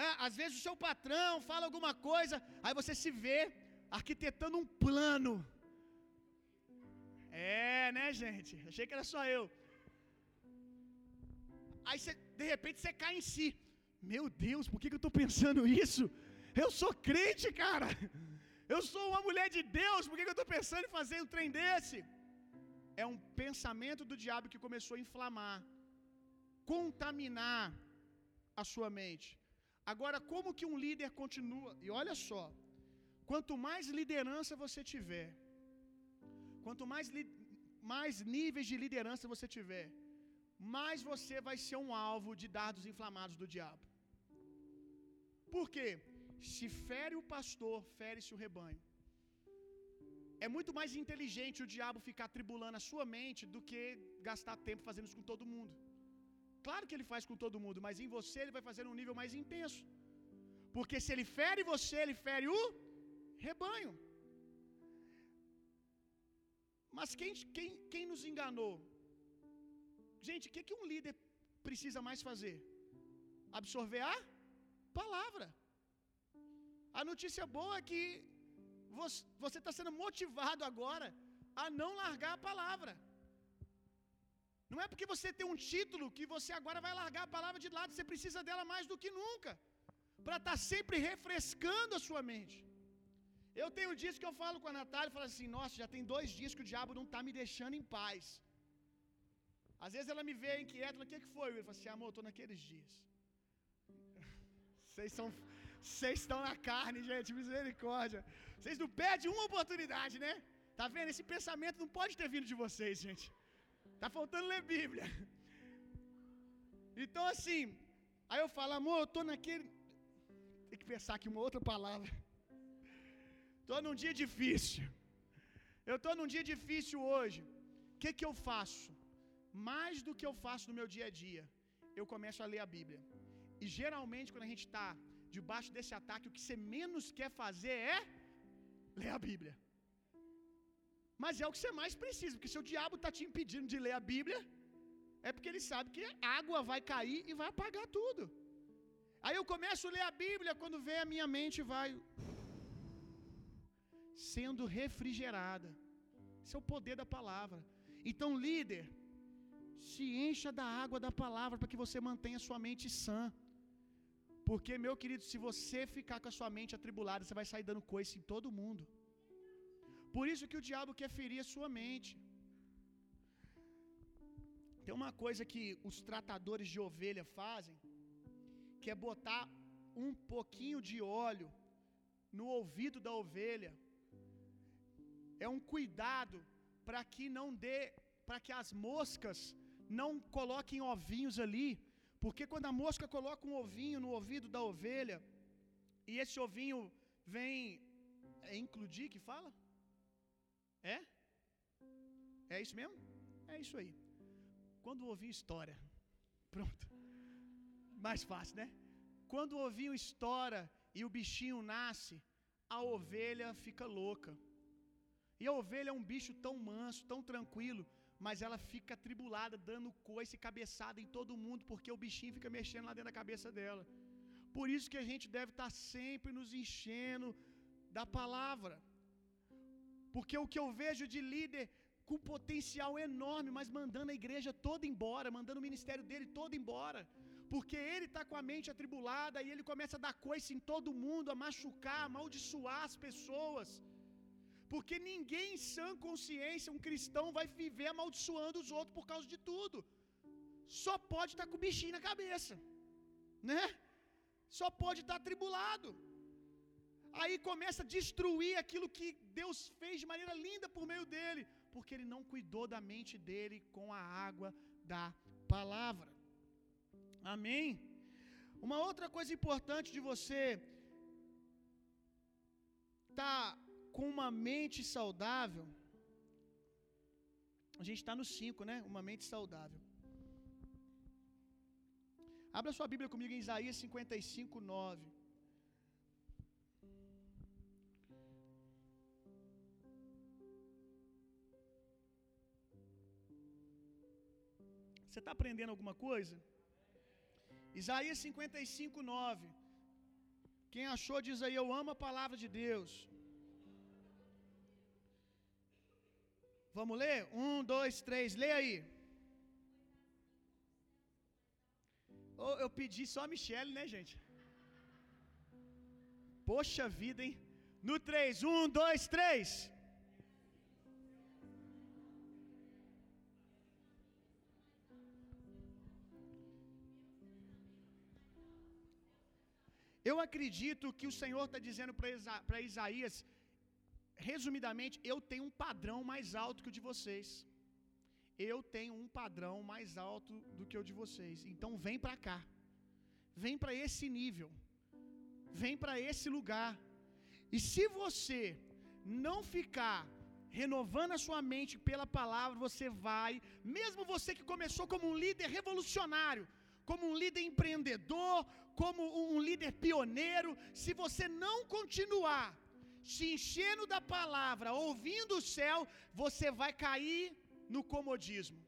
É, às vezes o seu patrão fala alguma coisa, aí você se vê arquitetando um plano. É, né, gente? Achei que era só eu. Aí você, de repente você cai em si. Meu Deus, por que, eu estou pensando isso? Eu sou crente, cara. Eu sou uma mulher de Deus, por que, que eu estou pensando em fazer um trem desse? É um pensamento do diabo que começou a inflamar, contaminar a sua mente. Agora, como que um líder continua? E olha só, quanto mais liderança você tiver, quanto mais, mais níveis de liderança você tiver, mais você vai ser um alvo de dardos inflamados do diabo. Por quê? Se fere o pastor, fere-se o rebanho. É muito mais inteligente o diabo ficar tribulando a sua mente do que gastar tempo fazendo isso com todo mundo. Claro que ele faz com todo mundo, mas em você ele vai fazer num nível mais intenso. Porque se ele fere você, ele fere o rebanho. Mas quem, quem, quem nos enganou? Gente, o que, que um líder precisa mais fazer? Absorver a palavra. A notícia boa é que você está sendo motivado agora a não largar a palavra. Não é porque você tem um título que você agora vai largar a palavra de lado, você precisa dela mais do que nunca, para estar tá sempre refrescando a sua mente. Eu tenho dias que eu falo com a Natália e falo assim: Nossa, já tem dois dias que o diabo não está me deixando em paz. Às vezes ela me vê inquieta, o que, que foi? Eu falo assim: Amor, eu estou naqueles dias. Vocês são. Vocês estão na carne, gente, misericórdia. Vocês não perdem uma oportunidade, né? Tá vendo? Esse pensamento não pode ter vindo de vocês, gente. Tá faltando ler Bíblia. Então, assim, aí eu falo, amor, eu tô naquele. Tem que pensar aqui uma outra palavra. Tô num dia difícil. Eu tô num dia difícil hoje. O que que eu faço? Mais do que eu faço no meu dia a dia, eu começo a ler a Bíblia. E geralmente quando a gente está debaixo desse ataque, o que você menos quer fazer é ler a Bíblia. Mas é o que você mais precisa, porque se o diabo está te impedindo de ler a Bíblia, é porque ele sabe que água vai cair e vai apagar tudo. Aí eu começo a ler a Bíblia, quando vem a minha mente vai sendo refrigerada. Esse é o poder da palavra. Então, líder, Se encha da água da palavra para que você mantenha sua mente sã. Porque, meu querido, se você ficar com a sua mente atribulada, você vai sair dando coice em todo mundo. Por isso que o diabo quer ferir a sua mente. Tem uma coisa que os tratadores de ovelha fazem, que é botar um pouquinho de óleo no ouvido da ovelha. É um cuidado para que não dê, para que as moscas não coloquem ovinhos ali, porque quando a mosca coloca um ovinho no ouvido da ovelha, e esse ovinho vem é includir que fala? É? É isso mesmo? É isso aí. Quando o ovinho estoura, pronto. Mais fácil, né? Quando o ovinho estoura e o bichinho nasce, a ovelha fica louca. E a ovelha é um bicho tão manso, tão tranquilo, mas ela fica atribulada, dando coice e cabeçada em todo mundo, porque o bichinho fica mexendo lá dentro da cabeça dela. Por isso que a gente deve estar sempre nos enchendo da palavra. Porque o que eu vejo de líder com potencial enorme, mas mandando a igreja toda embora, mandando o ministério dele todo embora. Porque ele está com a mente atribulada e ele começa a dar coice em todo mundo, a machucar, a amaldiçoar as pessoas. Porque ninguém em sã consciência, um cristão, vai viver amaldiçoando os outros por causa de tudo. Só pode estar tá com o bichinho na cabeça, né? Só pode estar tá atribulado. Aí começa a destruir aquilo que Deus fez de maneira linda por meio dele, porque ele não cuidou da mente dele com a água da palavra. Amém? Uma outra coisa importante de você tá com uma mente saudável. A gente está no 5, né? Uma mente saudável. Abra sua Bíblia comigo em Isaías 55, 9. Você está aprendendo alguma coisa? Isaías 55, 9. Quem achou diz aí: Eu amo a palavra de Deus. Vamos ler? Um, dois, três, lê aí. Oh, eu pedi só a Michelle, né, gente? Poxa vida, hein? No 3, 1, 2, 3. Eu acredito que o Senhor está dizendo para Isaías, resumidamente, eu tenho um padrão mais alto que o de vocês. Eu tenho um padrão mais alto do que o de vocês. Então vem para cá. Vem para esse nível. Vem para esse lugar. E se você não ficar renovando a sua mente pela palavra, você vai, mesmo você que começou como um líder revolucionário, como um líder empreendedor, como um líder pioneiro, se você não continuar se enchendo da palavra, ouvindo o céu, você vai cair no comodismo.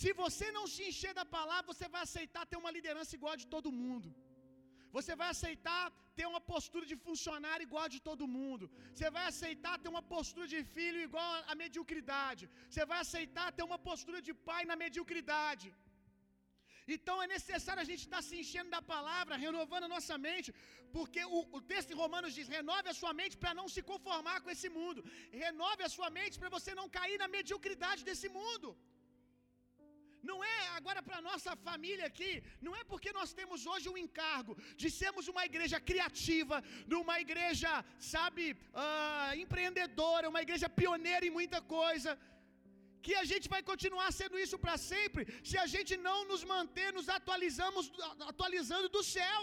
Se você não se encher da palavra, você vai aceitar ter uma liderança igual a de todo mundo. Você vai aceitar ter uma postura de funcionário igual a de todo mundo. Você vai aceitar ter uma postura de filho igual à mediocridade. Você vai aceitar ter uma postura de pai na mediocridade. Então é necessário a gente estar se enchendo da palavra, renovando a nossa mente, porque o, o texto em Romanos diz: renove a sua mente para não se conformar com esse mundo, renove a sua mente para você não cair na mediocridade desse mundo. Não é agora para nossa família aqui, não é porque nós temos hoje um encargo de sermos uma igreja criativa, uma igreja, sabe, uh, empreendedora, uma igreja pioneira em muita coisa que a gente vai continuar sendo isso para sempre, se a gente não nos manter, nos atualizamos, atualizando do céu,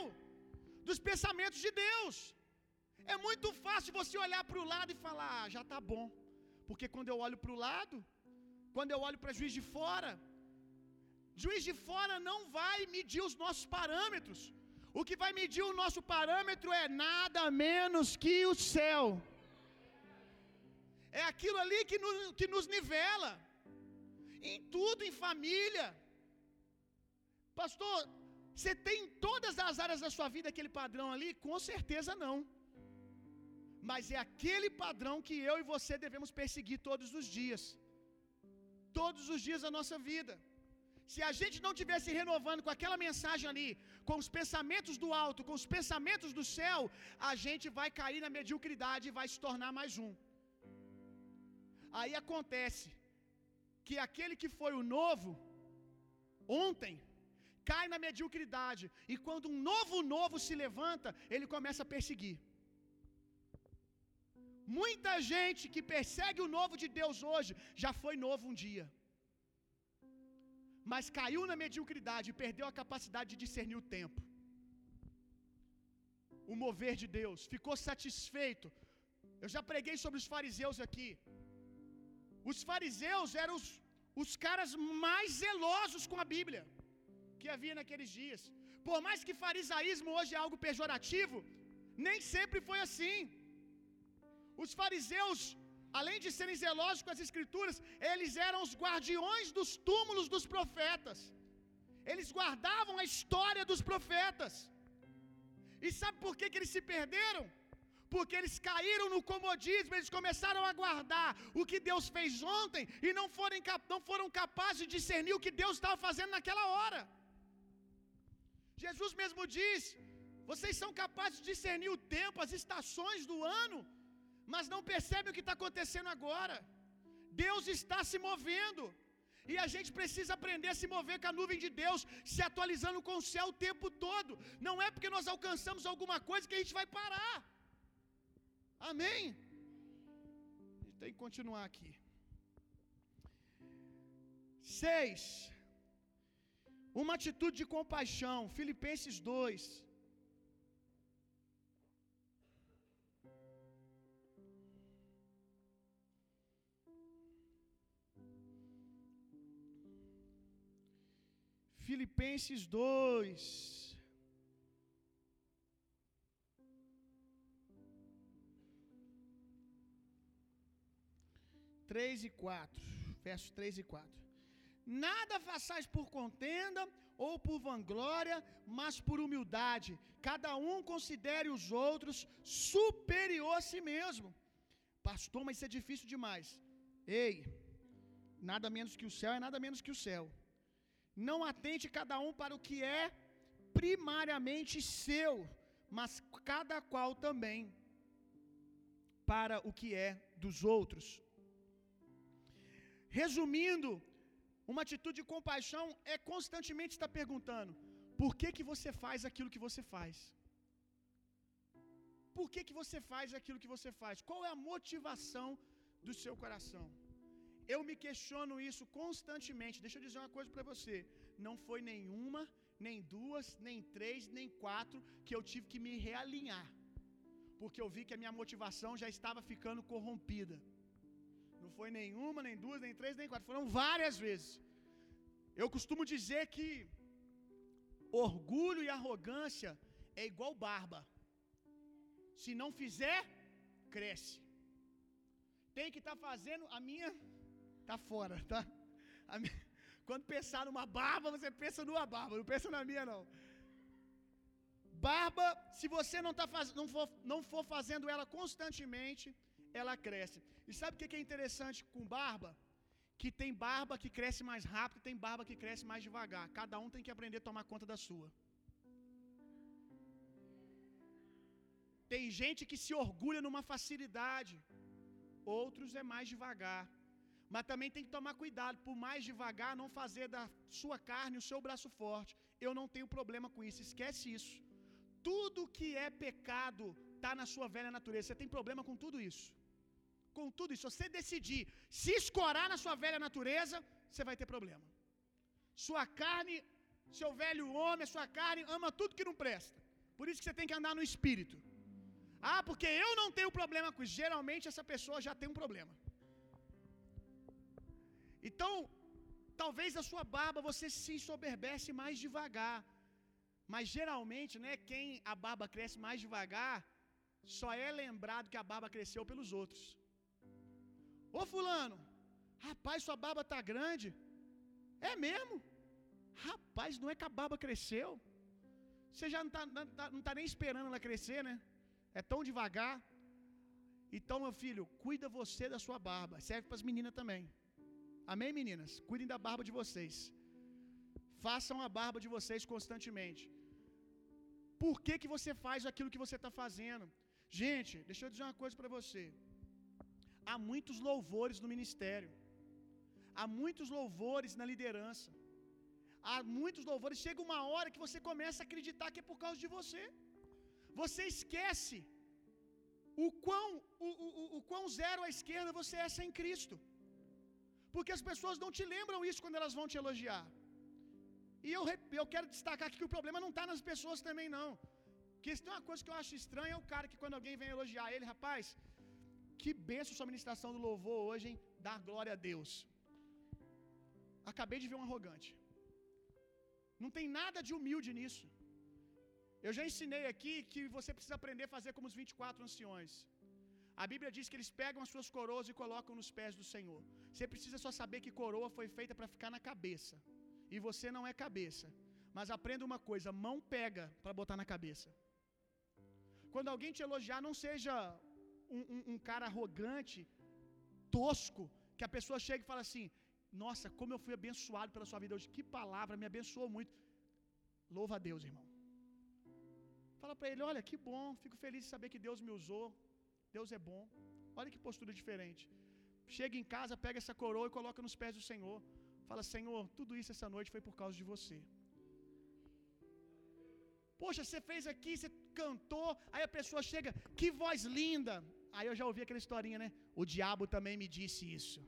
dos pensamentos de Deus. É muito fácil você olhar para o lado e falar, ah, já está bom, porque quando eu olho para o lado, quando eu olho para juiz de fora, juiz de fora não vai medir os nossos parâmetros. O que vai medir o nosso parâmetro é nada menos que o céu. É aquilo ali que nos, que nos nivela em tudo, em família. Pastor, você tem em todas as áreas da sua vida aquele padrão ali? Com certeza não. Mas é aquele padrão que eu e você devemos perseguir todos os dias. Todos os dias da nossa vida. Se a gente não tivesse renovando com aquela mensagem ali, com os pensamentos do alto, com os pensamentos do céu, a gente vai cair na mediocridade e vai se tornar mais um. Aí acontece que aquele que foi o novo ontem cai na mediocridade, e quando um novo novo se levanta, ele começa a perseguir. Muita gente que persegue o novo de Deus hoje já foi novo um dia, mas caiu na mediocridade e perdeu a capacidade de discernir o tempo, o mover de Deus, ficou satisfeito. Eu já preguei sobre os fariseus aqui. Os fariseus eram os, os caras mais zelosos com a Bíblia que havia naqueles dias. Por mais que farisaísmo hoje é algo pejorativo, nem sempre foi assim. Os fariseus, além de serem zelosos com as escrituras, eles eram os guardiões dos túmulos dos profetas. Eles guardavam a história dos profetas. E sabe por que, que eles se perderam? Porque eles caíram no comodismo, eles começaram a guardar o que Deus fez ontem e não foram, não foram capazes de discernir o que Deus estava fazendo naquela hora. Jesus mesmo diz: vocês são capazes de discernir o tempo, as estações do ano, mas não percebem o que está acontecendo agora. Deus está se movendo. E a gente precisa aprender a se mover com a nuvem de Deus, se atualizando com o céu o tempo todo. Não é porque nós alcançamos alguma coisa que a gente vai parar. Amém? Tem que continuar aqui. Seis. Uma atitude de compaixão. Filipenses 2. Filipenses 2. Três e quatro, versos três e quatro. Nada façais por contenda ou por vanglória, mas por humildade. Cada um considere os outros superior a si mesmo. Pastor, mas isso é difícil demais. Ei, nada menos que o céu é nada menos que o céu. Não atente cada um para o que é primariamente seu, mas cada qual também para o que é dos outros. Resumindo, uma atitude de compaixão é constantemente estar perguntando: por que que você faz aquilo que você faz? Por que que você faz aquilo que você faz? Qual é a motivação do seu coração? Eu me questiono isso constantemente. Deixa eu dizer uma coisa para você: não foi nenhuma, nem duas, nem três, nem quatro que eu tive que me realinhar, porque eu vi que a minha motivação já estava ficando corrompida. Não foi nenhuma, nem duas, nem três, nem quatro. Foram várias vezes. Eu costumo dizer que orgulho e arrogância é igual barba. Se não fizer, cresce. Tem que estar tá fazendo a minha tá fora, tá? Minha, quando pensar numa barba, você pensa numa barba, não pensa na minha não. Barba, se você não tá faz, não for, não for fazendo ela constantemente, ela cresce. E sabe o que é interessante com barba? Que tem barba que cresce mais rápido, tem barba que cresce mais devagar. Cada um tem que aprender a tomar conta da sua. Tem gente que se orgulha numa facilidade, outros é mais devagar. Mas também tem que tomar cuidado, por mais devagar, não fazer da sua carne o seu braço forte. Eu não tenho problema com isso, esquece isso. Tudo que é pecado está na sua velha natureza. Você tem problema com tudo isso. Com tudo isso, se você decidir se escorar na sua velha natureza, você vai ter problema. Sua carne, seu velho homem, sua carne ama tudo que não presta. Por isso que você tem que andar no espírito. Ah, porque eu não tenho problema com isso. Geralmente essa pessoa já tem um problema. Então, talvez a sua barba você se soberbece mais devagar. Mas geralmente, né, quem a barba cresce mais devagar, só é lembrado que a barba cresceu pelos outros. Ô fulano, rapaz, sua barba tá grande. É mesmo? Rapaz, não é que a barba cresceu. Você já não tá, não tá, não tá nem esperando ela crescer, né? É tão devagar. Então, meu filho, cuida você da sua barba. Serve para as meninas também. Amém, meninas? Cuidem da barba de vocês. Façam a barba de vocês constantemente. Por que, que você faz aquilo que você está fazendo? Gente, deixa eu dizer uma coisa para você. Há muitos louvores no ministério, há muitos louvores na liderança, há muitos louvores. Chega uma hora que você começa a acreditar que é por causa de você. Você esquece o quão, o, o, o quão zero à esquerda você é sem Cristo. Porque as pessoas não te lembram isso quando elas vão te elogiar. E eu, eu quero destacar aqui que o problema não está nas pessoas também, não. Porque se tem uma coisa que eu acho estranha é o cara que quando alguém vem elogiar ele, rapaz, que benção sua ministração do louvor hoje, hein? Dar glória a Deus. Acabei de ver um arrogante. Não tem nada de humilde nisso. Eu já ensinei aqui que você precisa aprender a fazer como os 24 anciões. A Bíblia diz que eles pegam as suas coroas e colocam nos pés do Senhor. Você precisa só saber que coroa foi feita para ficar na cabeça. E você não é cabeça. Mas aprenda uma coisa: mão pega para botar na cabeça. Quando alguém te elogiar, não seja um, um, um cara arrogante, tosco, que a pessoa chega e fala assim: Nossa, como eu fui abençoado pela sua vida hoje. Que palavra, me abençoou muito. Louva a Deus, irmão. Fala para ele: Olha, que bom, fico feliz de saber que Deus me usou. Deus é bom. Olha que postura diferente. Chega em casa, pega essa coroa e coloca nos pés do Senhor. Fala: Senhor, tudo isso essa noite foi por causa de você. Poxa, você fez aqui, você cantou. Aí a pessoa chega, que voz linda. Aí eu já ouvi aquela historinha, né? O diabo também me disse isso.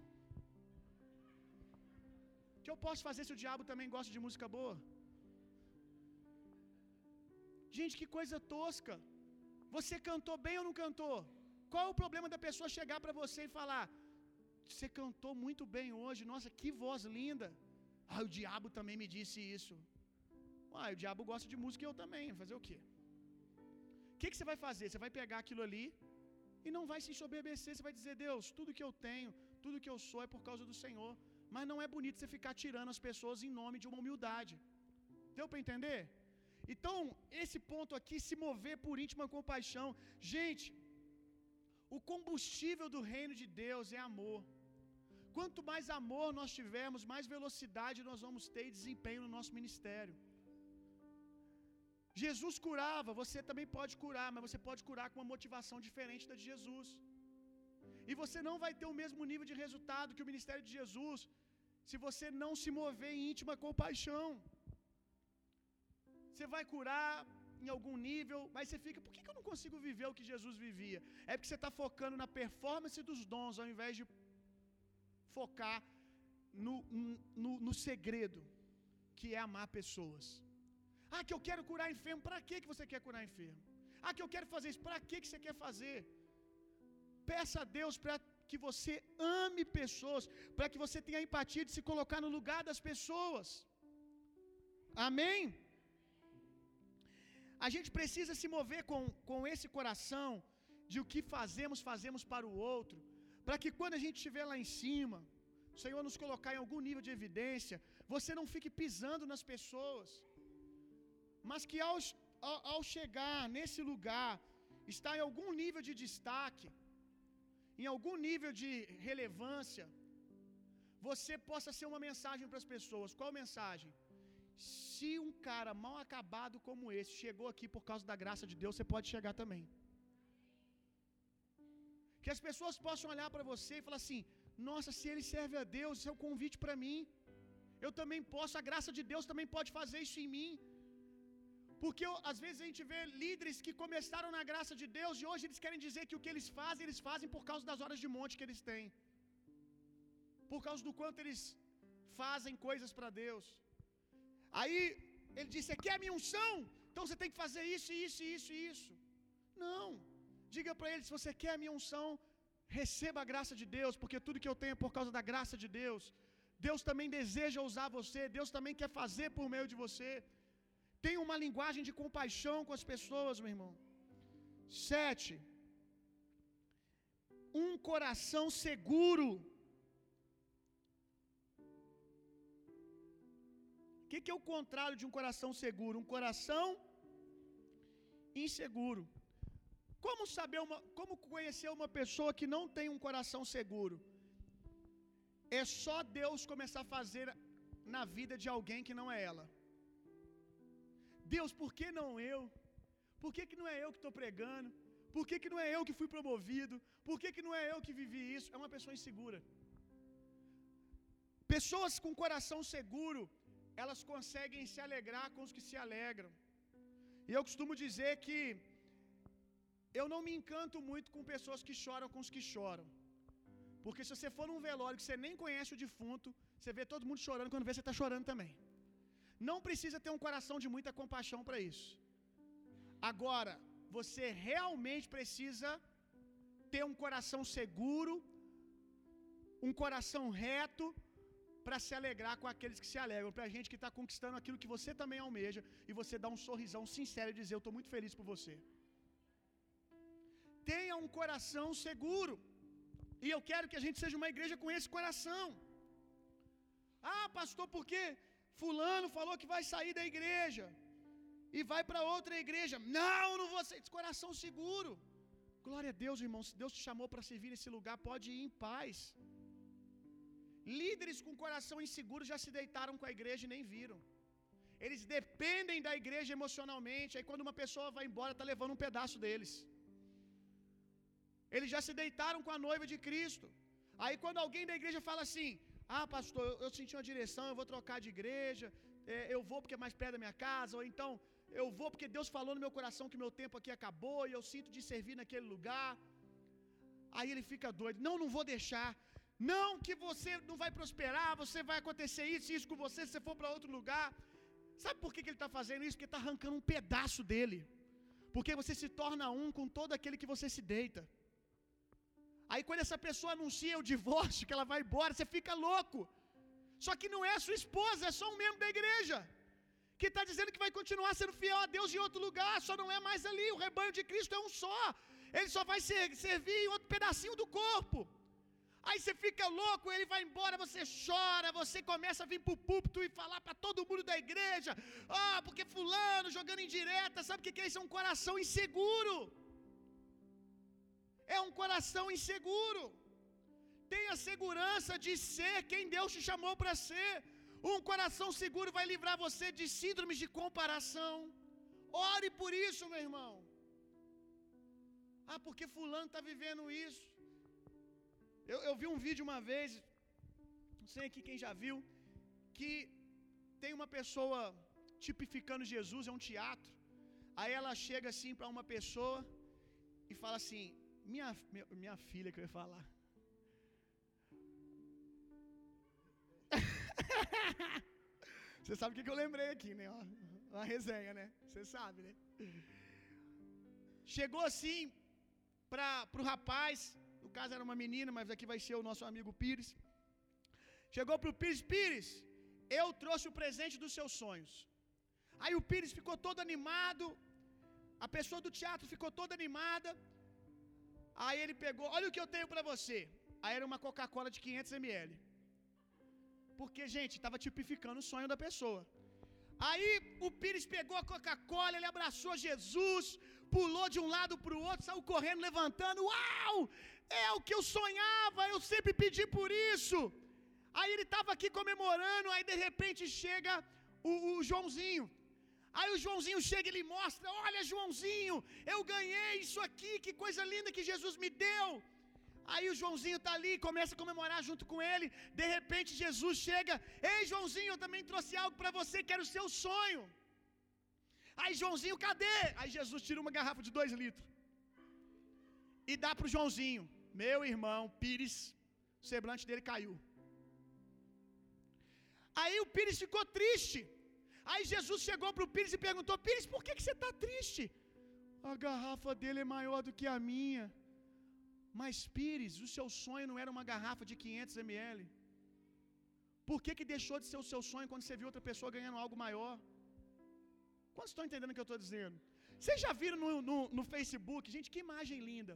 O que eu posso fazer se o diabo também gosta de música boa? Gente, que coisa tosca. Você cantou bem ou não cantou? Qual é o problema da pessoa chegar para você e falar: Você cantou muito bem hoje, nossa, que voz linda. Ah, o diabo também me disse isso. Ah, o diabo gosta de música e eu também. Fazer o quê? O que, que você vai fazer? Você vai pegar aquilo ali e não vai se ensoberbecer. Você vai dizer: Deus, tudo que eu tenho, tudo que eu sou é por causa do Senhor. Mas não é bonito você ficar tirando as pessoas em nome de uma humildade. Deu para entender? Então, esse ponto aqui, se mover por íntima compaixão. Gente, o combustível do reino de Deus é amor. Quanto mais amor nós tivermos, mais velocidade nós vamos ter e desempenho no nosso ministério. Jesus curava, você também pode curar, mas você pode curar com uma motivação diferente da de Jesus. E você não vai ter o mesmo nível de resultado que o ministério de Jesus se você não se mover em íntima compaixão. Você vai curar em algum nível, mas você fica, por que, eu não consigo viver o que Jesus vivia? É porque você está focando na performance dos dons, ao invés de focar no, no, no segredo, que é amar pessoas. Ah, que eu quero curar enfermo, para que, você quer curar enfermo? Ah, que eu quero fazer isso, para que, que você quer fazer? Peça a Deus para que você ame pessoas, para que você tenha empatia de se colocar no lugar das pessoas. Amém? A gente precisa se mover com, com esse coração de o que fazemos, fazemos para o outro, para que quando a gente estiver lá em cima, o Senhor nos colocar em algum nível de evidência, você não fique pisando nas pessoas, mas que ao, ao, ao chegar nesse lugar, está em algum nível de destaque, em algum nível de relevância, você possa ser uma mensagem para as pessoas. Qual mensagem? Se um cara mal acabado como esse chegou aqui por causa da graça de Deus, você pode chegar também. Que as pessoas possam olhar para você e falar assim: nossa, se ele serve a Deus, isso é um convite para mim. Eu também posso, a graça de Deus também pode fazer isso em mim. Porque às vezes a gente vê líderes que começaram na graça de Deus e hoje eles querem dizer que o que eles fazem, eles fazem por causa das horas de monte que eles têm. Por causa do quanto eles fazem coisas para Deus. Aí ele disse: Você quer a minha unção? Então você tem que fazer isso, isso, isso e isso. Não. Diga para ele: se você quer a minha unção, receba a graça de Deus, porque tudo que eu tenho é por causa da graça de Deus. Deus também deseja usar você, Deus também quer fazer por meio de você. Tenha uma linguagem de compaixão com as pessoas, meu irmão. Sete. Um coração seguro. O que, que é o contrário de um coração seguro? Um coração inseguro. Como saber uma, como conhecer uma pessoa que não tem um coração seguro? É só Deus começar a fazer na vida de alguém que não é ela. Deus, por que não eu? Por que, que não é eu que estou pregando? Por que, que não é eu que fui promovido? Por que, que não é eu que vivi isso? É uma pessoa insegura. Pessoas com coração seguro, elas conseguem se alegrar com os que se alegram. E eu costumo dizer que eu não me encanto muito com pessoas que choram com os que choram. Porque se você for num velório que você nem conhece o defunto, você vê todo mundo chorando, quando vê você está chorando também. Não precisa ter um coração de muita compaixão para isso. Agora, você realmente precisa ter um coração seguro, um coração reto, para se alegrar com aqueles que se alegram, para a gente que está conquistando aquilo que você também almeja, e você dá um sorrisão sincero e dizer: Eu estou muito feliz por você. Tenha um coração seguro, e eu quero que a gente seja uma igreja com esse coração. Ah, pastor, por quê? Fulano falou que vai sair da igreja e vai para outra igreja. Não, não vou sair. Coração seguro. Glória a Deus, irmão. Se Deus te chamou para servir nesse lugar, pode ir em paz. Líderes com coração inseguro já se deitaram com a igreja e nem viram. Eles dependem da igreja emocionalmente. Aí quando uma pessoa vai embora, está levando um pedaço deles. Eles já se deitaram com a noiva de Cristo. Aí quando alguém da igreja fala assim: Ah, pastor, eu, senti uma direção, eu vou trocar de igreja, é, eu vou porque é mais perto da minha casa, ou então eu vou porque Deus falou no meu coração que meu tempo aqui acabou e eu sinto de servir naquele lugar. Aí ele fica doido: Não, não vou deixar. Não, que você não vai prosperar, você vai acontecer isso e isso com você se você for para outro lugar. Sabe por que, que ele está fazendo isso? Porque está arrancando um pedaço dele. Porque você se torna um com todo aquele que você se deita. Aí quando essa pessoa anuncia o divórcio, que ela vai embora, você fica louco. Só que não é sua esposa, é só um membro da igreja. Que está dizendo que vai continuar sendo fiel a Deus em outro lugar, só não é mais ali. O rebanho de Cristo é um só. Ele só vai ser, servir em outro pedacinho do corpo. Aí você fica louco, ele vai embora, você chora, você começa a vir para o púlpito e falar para todo mundo da igreja: Ah, porque Fulano jogando indireta, sabe o que é isso? É um coração inseguro é um coração inseguro. Tenha segurança de ser quem Deus te chamou para ser. Um coração seguro vai livrar você de síndromes de comparação. Ore por isso, meu irmão. Ah, porque Fulano está vivendo isso. Eu, eu vi um vídeo uma vez, não sei aqui quem já viu, que tem uma pessoa tipificando Jesus, é um teatro. Aí ela chega assim para uma pessoa e fala assim: minha, minha, minha filha que eu ia falar. Você sabe o que eu lembrei aqui, né? Uma resenha, né? Você sabe, né? Chegou assim para o rapaz, no caso era uma menina, mas aqui vai ser o nosso amigo Pires. Chegou para o Pires, Pires, eu trouxe o presente dos seus sonhos. Aí o Pires ficou todo animado, a pessoa do teatro ficou toda animada. Aí ele pegou, olha o que eu tenho para você. Aí era uma Coca-Cola de 500 ml. Porque, gente, estava tipificando o sonho da pessoa. Aí o Pires pegou a Coca-Cola, ele abraçou Jesus, pulou de um lado para o outro, saiu correndo, levantando. Uau! É o que eu sonhava, eu sempre pedi por isso. Aí ele estava aqui comemorando, aí de repente chega o, o Joãozinho. Aí o Joãozinho chega e lhe mostra: Olha, Joãozinho, eu ganhei isso aqui, que coisa linda que Jesus me deu. Aí o Joãozinho está ali, começa a comemorar junto com ele. De repente Jesus chega: Ei, Joãozinho, eu também trouxe algo para você, que era o seu sonho. Aí Joãozinho, cadê? Aí Jesus tira uma garrafa de dois litros e dá para o Joãozinho. Meu irmão, Pires, o semblante dele caiu. Aí o Pires ficou triste. Aí Jesus chegou para o Pires e perguntou: Pires, por que, que você está triste? A garrafa dele é maior do que a minha. Mas Pires, o seu sonho não era uma garrafa de 500 ml. Por que, que deixou de ser o seu sonho quando você viu outra pessoa ganhando algo maior? Quantos estão entendendo o que eu estou dizendo? Vocês já viram no, no, no, Facebook? Gente, que imagem linda.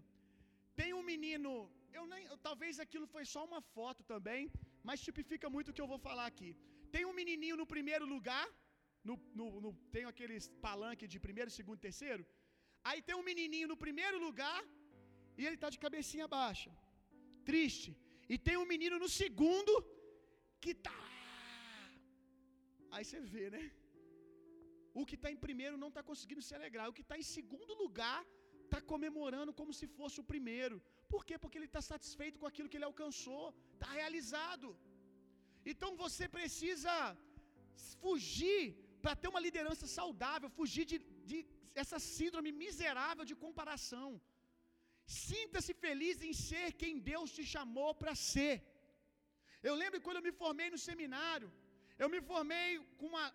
Tem um menino, eu nem, eu, talvez aquilo foi só uma foto também, mas tipifica muito o que eu vou falar aqui. Tem um menininho no primeiro lugar, no, no, no, tem aqueles palanque de primeiro, segundo, terceiro. Aí tem um menininho no primeiro lugar e ele está de cabecinha baixa, triste. E tem um menino no segundo que está Aí você vê, né? O que está em primeiro não está conseguindo se alegrar. O que está em segundo lugar está comemorando como se fosse o primeiro. Por quê? Porque ele está satisfeito com aquilo que ele alcançou, está realizado. Então você precisa fugir para ter uma liderança saudável, fugir de, de essa síndrome miserável de comparação. Sinta-se feliz em ser quem Deus te chamou para ser. Eu lembro quando eu me formei no seminário, eu me formei com uma,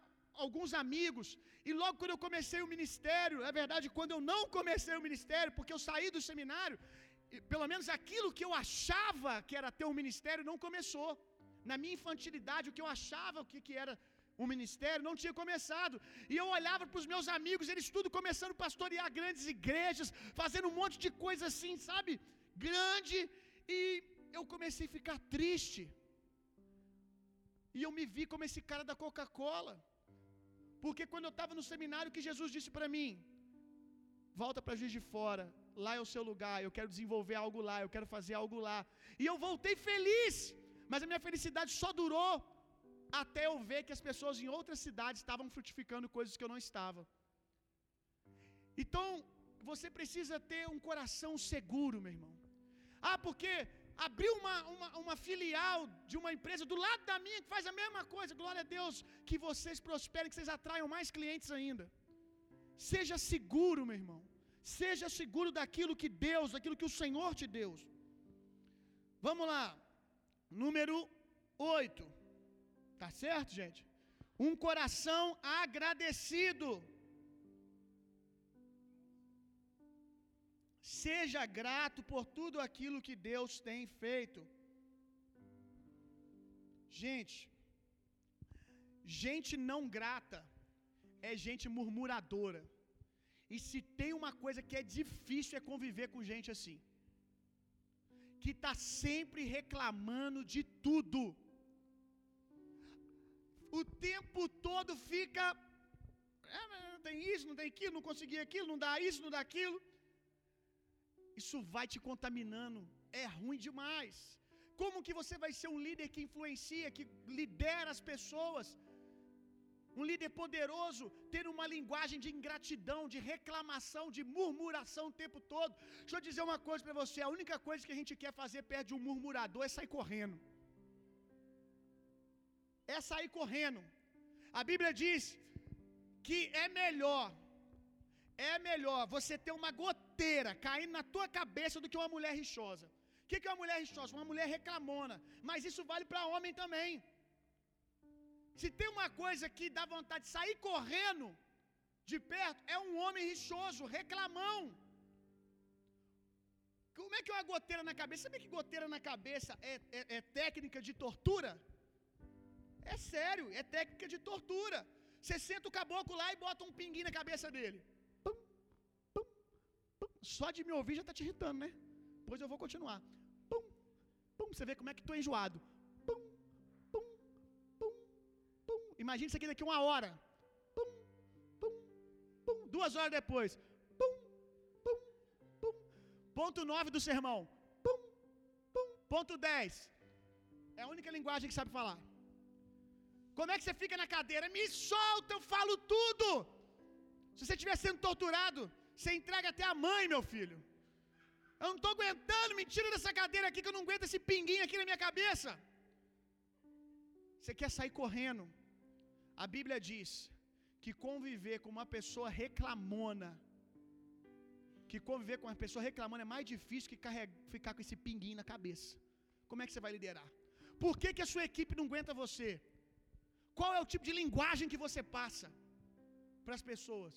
alguns amigos, e logo quando eu comecei o ministério, é verdade, quando eu não comecei o ministério, porque eu saí do seminário, pelo menos aquilo que eu achava que era ter um ministério não começou. Na minha infantilidade, o que eu achava que, que era um ministério não tinha começado. E eu olhava para os meus amigos, eles tudo começando a pastorear grandes igrejas, fazendo um monte de coisa assim, sabe? Grande. E eu comecei a ficar triste. E eu me vi como esse cara da Coca-Cola. Porque quando eu estava no seminário, que Jesus disse para mim: Volta para Juiz de Fora, lá é o seu lugar, eu quero desenvolver algo lá, eu quero fazer algo lá. E eu voltei feliz, mas a minha felicidade só durou até eu ver que as pessoas em outras cidades estavam frutificando coisas que eu não estava. Então, você precisa ter um coração seguro, meu irmão. Ah, porque abriu uma, uma, uma, filial de uma empresa do lado da minha que faz a mesma coisa. Glória a Deus, que vocês prosperem, que vocês atraiam mais clientes ainda. Seja seguro, meu irmão. Seja seguro daquilo que Deus, daquilo que o Senhor te deu. Vamos lá. Número 8. Tá certo, gente? Um coração agradecido. Seja grato por tudo aquilo que Deus tem feito. Gente, gente não grata é gente murmuradora. E se tem uma coisa que é difícil é conviver com gente assim, que está sempre reclamando de tudo, o tempo todo fica, ah, não tem isso, não tem aquilo, não consegui aquilo, não dá isso, não dá aquilo. Isso vai te contaminando, é ruim demais. Como que você vai ser um líder que influencia, que lidera as pessoas? Um líder poderoso, ter uma linguagem de ingratidão, de reclamação, de murmuração o tempo todo. Deixa eu dizer uma coisa para você: a única coisa que a gente quer fazer perto de um murmurador é sair correndo. É sair correndo. A Bíblia diz que é melhor, é melhor você ter uma goteira caindo na tua cabeça do que uma mulher rixosa. O que é uma mulher rixosa? Uma mulher reclamona. Mas isso vale para homem também. Se tem uma coisa que dá vontade de sair correndo de perto, é um homem rixoso, reclamão. Como é que é uma goteira na cabeça? Sabe que goteira na cabeça é, é, é técnica de tortura? É sério, é técnica de tortura. Você senta o caboclo lá e bota um pinguim na cabeça dele. Pum, pum, pum. Só de me ouvir já está te irritando, né? Pois eu vou continuar. Pum, pum. Você vê como é que estou enjoado. Pum, pum, pum, pum. Imagina isso aqui daqui uma hora. Pum, pum, pum. Duas horas depois. Pum, pum, pum. Ponto 9 do sermão. Pum, pum. Ponto 10. É a única linguagem que sabe falar. Como é que você fica na cadeira? Me solta, eu falo tudo. Se você estiver sendo torturado, você entrega até a mãe, meu filho. Eu não estou aguentando, me tira dessa cadeira aqui que eu não aguento esse pinguinho aqui na minha cabeça. Você quer sair correndo. A Bíblia diz que conviver com uma pessoa reclamona, que conviver com uma pessoa reclamona é mais difícil que ficar com esse pinguinho na cabeça. Como é que você vai liderar? Por que, que a sua equipe não aguenta você? Qual é o tipo de linguagem que você passa para as pessoas?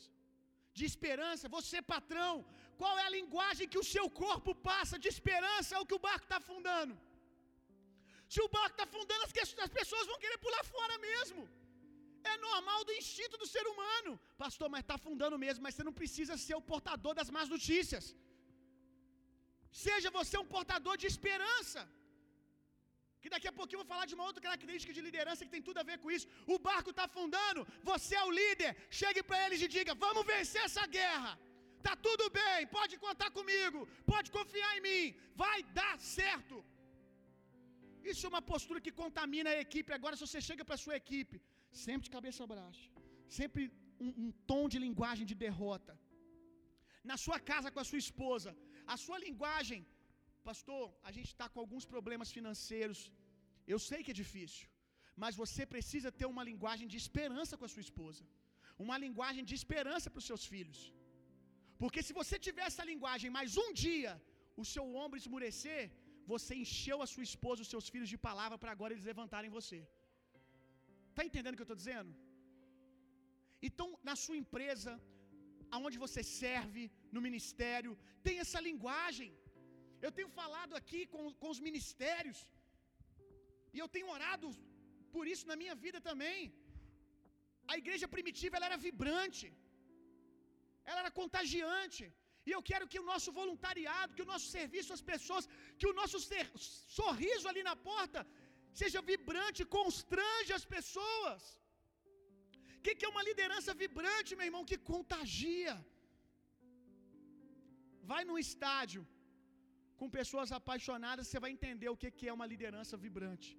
De esperança, você patrão, qual é a linguagem que o seu corpo passa de esperança ao que o barco está afundando? Se o barco está afundando, as pessoas vão querer pular fora mesmo. É normal do instinto do ser humano. Pastor, mas está afundando mesmo, mas você não precisa ser o portador das más notícias. Seja você um portador de esperança. Que daqui a pouquinho eu vou falar de uma outra característica de liderança que tem tudo a ver com isso. O barco está afundando, você é o líder. Chegue para eles e diga: Vamos vencer essa guerra. Tá tudo bem, pode contar comigo, pode confiar em mim, vai dar certo. Isso é uma postura que contamina a equipe. Agora, se você chega para a sua equipe, sempre de cabeça baixa, sempre um, um tom de linguagem de derrota. Na sua casa com a sua esposa, a sua linguagem, pastor, a gente está com alguns problemas financeiros. Eu sei que é difícil, mas você precisa ter uma linguagem de esperança com a sua esposa, uma linguagem de esperança para os seus filhos. Porque se você tiver essa linguagem, mais um dia o seu ombro esmurecer, você encheu a sua esposa, os seus filhos de palavra para agora eles levantarem você. Está entendendo o que eu estou dizendo? Então, na sua empresa, aonde você serve, no ministério, tem essa linguagem. Eu tenho falado aqui com, com os ministérios, e eu tenho orado por isso na minha vida também. A igreja primitiva ela era vibrante, ela era contagiante. E eu quero que o nosso voluntariado, que o nosso serviço às pessoas, que o nosso ser, sorriso ali na porta seja vibrante, constrange as pessoas. O que, que é uma liderança vibrante, meu irmão? Que contagia. Vai num estádio com pessoas apaixonadas, você vai entender o que, é uma liderança vibrante.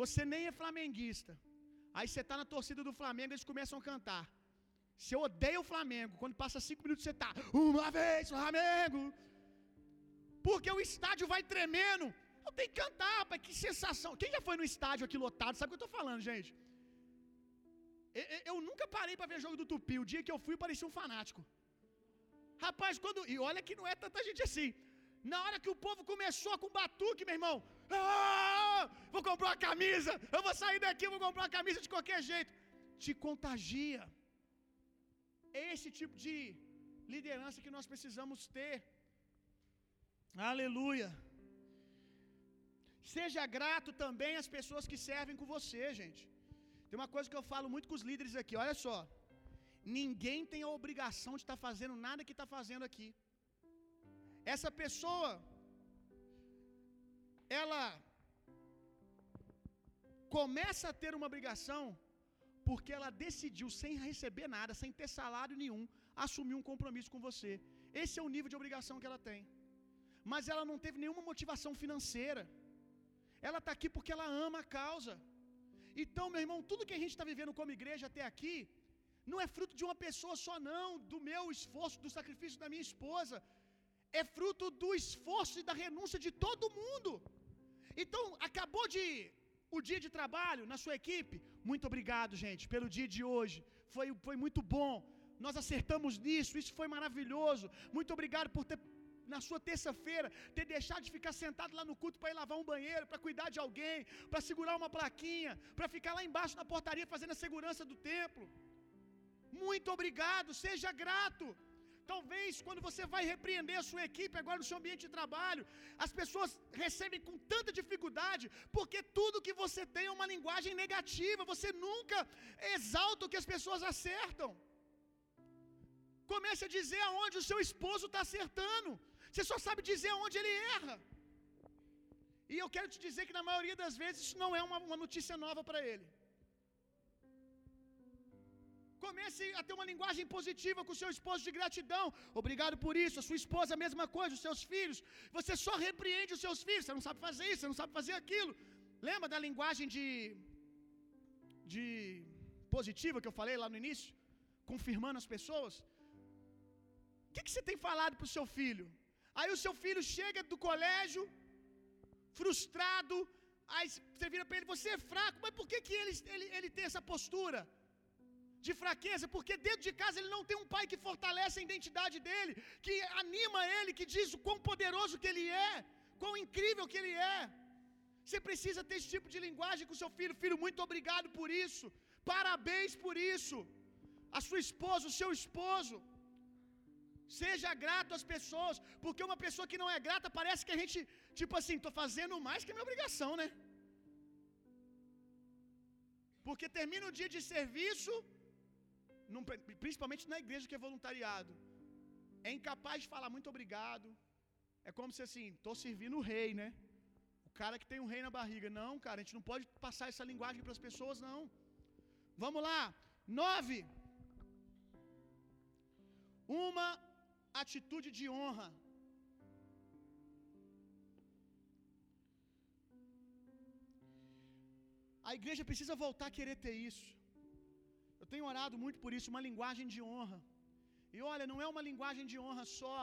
Você nem é flamenguista. Aí você está na torcida do Flamengo e eles começam a cantar. Você odeia o Flamengo. Quando passa cinco minutos, você está. Uma vez, Flamengo. Porque o estádio vai tremendo. Eu tenho que cantar, rapaz. Que sensação. Quem já foi no estádio aqui lotado? Sabe o que eu estou falando, gente? Eu, nunca parei para ver jogo do Tupi. O dia que eu fui, parecia um fanático. Rapaz, quando. E olha que não é tanta gente assim. Na hora que o povo começou com batuque, meu irmão. Ah, vou comprar uma camisa. Eu vou sair daqui, vou comprar uma camisa de qualquer jeito. Te contagia. Esse tipo de liderança que nós precisamos ter. Aleluia. Seja grato também às pessoas que servem com você, gente. Tem uma coisa que eu falo muito com os líderes aqui, olha só. Ninguém tem a obrigação de estar tá fazendo nada que está fazendo aqui. Essa pessoa, ela começa a ter uma obrigação porque ela decidiu, sem receber nada, sem ter salário nenhum, assumir um compromisso com você. Esse é o nível de obrigação que ela tem. Mas ela não teve nenhuma motivação financeira. Ela está aqui porque ela ama a causa. Então, meu irmão, tudo que a gente está vivendo como igreja até aqui, não é fruto de uma pessoa só, não, do meu esforço, do sacrifício da minha esposa. É fruto do esforço e da renúncia de todo mundo. Então, acabou de o dia de trabalho na sua equipe. Muito obrigado, gente, pelo dia de hoje. Foi, foi muito bom. Nós acertamos nisso, isso foi maravilhoso. Muito obrigado por ter na sua terça-feira, ter deixado de ficar sentado lá no culto para ir lavar um banheiro, para cuidar de alguém, para segurar uma plaquinha, para ficar lá embaixo na portaria fazendo a segurança do templo. Muito obrigado, seja grato. Talvez quando você vai repreender a sua equipe agora no seu ambiente de trabalho, as pessoas recebem com tanta dificuldade, porque tudo que você tem é uma linguagem negativa, você nunca exalta o que as pessoas acertam. Comece a dizer aonde o seu esposo está acertando. Você só sabe dizer aonde ele erra. E eu quero te dizer que na maioria das vezes isso não é uma, uma notícia nova para ele. Comece a ter uma linguagem positiva com o seu esposo de gratidão. Obrigado por isso. A sua esposa, a mesma coisa, os seus filhos. Você só repreende os seus filhos. Você não sabe fazer isso, você não sabe fazer aquilo. Lembra da linguagem de, de positiva que eu falei lá no início? Confirmando as pessoas. O que, que você tem falado para o seu filho? Aí o seu filho chega do colégio, frustrado. Aí você vira para ele: Você é fraco, mas por que, que ele, ele, ele tem essa postura? De fraqueza, porque dentro de casa ele não tem um pai que fortalece a identidade dele, que anima ele, que diz o quão poderoso que ele é, quão incrível que ele é. Você precisa ter esse tipo de linguagem com seu filho. Filho, muito obrigado por isso. Parabéns por isso. A sua esposa, o seu esposo. Seja grato às pessoas, porque uma pessoa que não é grata parece que a gente, tipo assim, estou fazendo mais que minha obrigação, né? Porque termina o dia de serviço, principalmente na igreja que é voluntariado, é incapaz de falar muito obrigado. É como se assim, estou servindo o rei, né? O cara que tem um rei na barriga. Não, cara, a gente não pode passar essa linguagem para as pessoas, não. Vamos lá. Nove. Uma atitude de honra. A igreja precisa voltar a querer ter isso. Tenho orado muito por isso, uma linguagem de honra. E olha, não é uma linguagem de honra só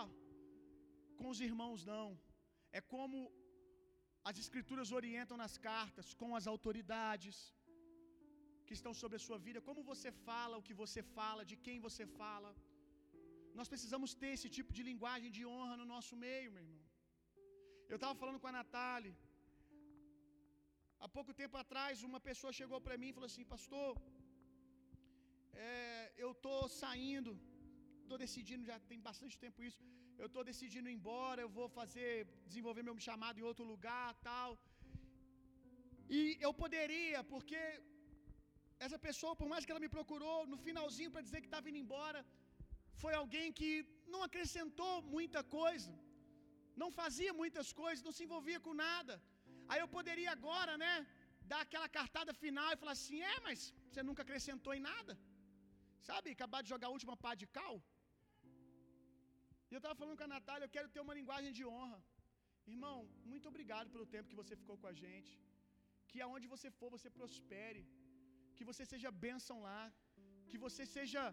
com os irmãos, não. É como as escrituras orientam nas cartas, com as autoridades que estão sobre a sua vida, como você fala, o que você fala, de quem você fala. Nós precisamos ter esse tipo de linguagem de honra no nosso meio, meu irmão. Eu estava falando com a Natália. Há pouco tempo atrás, uma pessoa chegou para mim e falou assim: Pastor, é, eu estou saindo, estou decidindo, já tem bastante tempo isso. Eu estou decidindo ir embora, eu vou fazer, desenvolver meu chamado em outro lugar, tal. E eu poderia, porque essa pessoa, por mais que ela me procurou no finalzinho para dizer que estava indo embora, foi alguém que não acrescentou muita coisa, não fazia muitas coisas, não se envolvia com nada. Aí eu poderia agora, né, dar aquela cartada final e falar assim: é, mas você nunca acrescentou em nada, sabe? Acabar de jogar a última pá de cal. E eu estava falando com a Natália, eu quero ter uma linguagem de honra. Irmão, muito obrigado pelo tempo que você ficou com a gente. Que aonde você for, você prospere. Que você seja bênção lá. Que você seja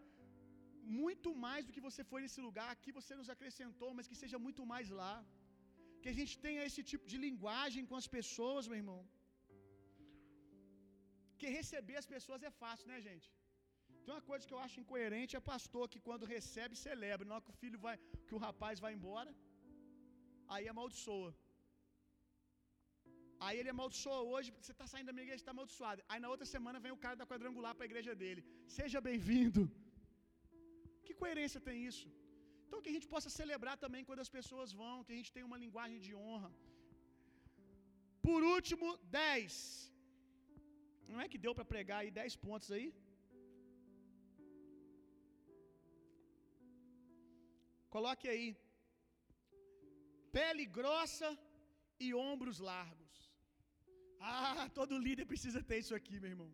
muito mais do que você foi nesse lugar. Aqui você nos acrescentou, mas que seja muito mais lá. Que a gente tenha esse tipo de linguagem com as pessoas, meu irmão. Que receber as pessoas é fácil, né, gente? Tem uma coisa que eu acho incoerente é pastor que quando recebe celebra, na hora que o filho vai, que o rapaz vai embora, aí amaldiçoa. Aí ele amaldiçoa hoje, você está saindo da minha igreja, está amaldiçoado. Aí na outra semana vem o cara da quadrangular para a igreja dele. Seja bem-vindo. Que coerência tem isso? Então que a gente possa celebrar também quando as pessoas vão, que a gente tenha uma linguagem de honra. Por último, 10. Não é que deu para pregar aí 10 pontos aí? Coloque aí. Pele grossa e ombros largos. Ah, todo líder precisa ter isso aqui, meu irmão.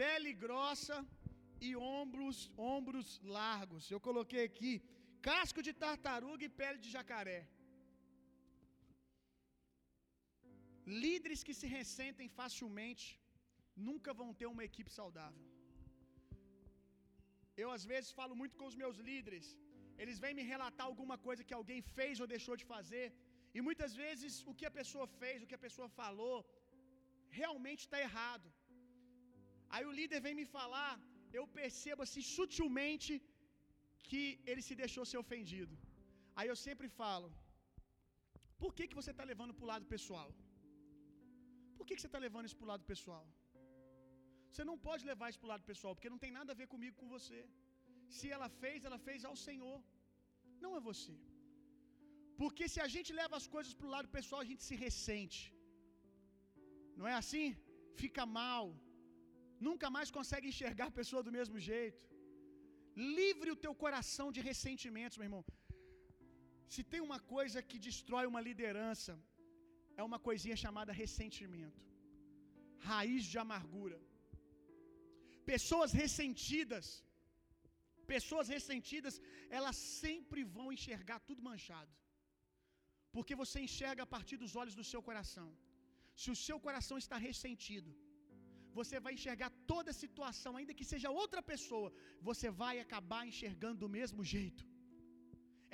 Pele grossa e ombros, ombros largos. Eu coloquei aqui casco de tartaruga e pele de jacaré. Líderes que se ressentem facilmente nunca vão ter uma equipe saudável. Eu às vezes falo muito com os meus líderes eles vêm me relatar alguma coisa que alguém fez ou deixou de fazer, e muitas vezes o que a pessoa fez, o que a pessoa falou, realmente está errado. Aí o líder vem me falar, eu percebo assim sutilmente que ele se deixou ser ofendido. Aí eu sempre falo: por que, que você está levando para o lado pessoal? Por que, que você está levando isso para o lado pessoal? Você não pode levar isso para o lado pessoal, porque não tem nada a ver comigo com você. Se ela fez, ela fez ao Senhor, não a você. Porque se a gente leva as coisas para o lado pessoal, a gente se ressente. Não é assim? Fica mal. Nunca mais consegue enxergar a pessoa do mesmo jeito. Livre o teu coração de ressentimentos, meu irmão. Se tem uma coisa que destrói uma liderança, é uma coisinha chamada ressentimento raiz de amargura. Pessoas ressentidas Pessoas ressentidas, elas sempre vão enxergar tudo manchado. Porque você enxerga a partir dos olhos do seu coração. Se o seu coração está ressentido, você vai enxergar toda a situação, ainda que seja outra pessoa, você vai acabar enxergando do mesmo jeito.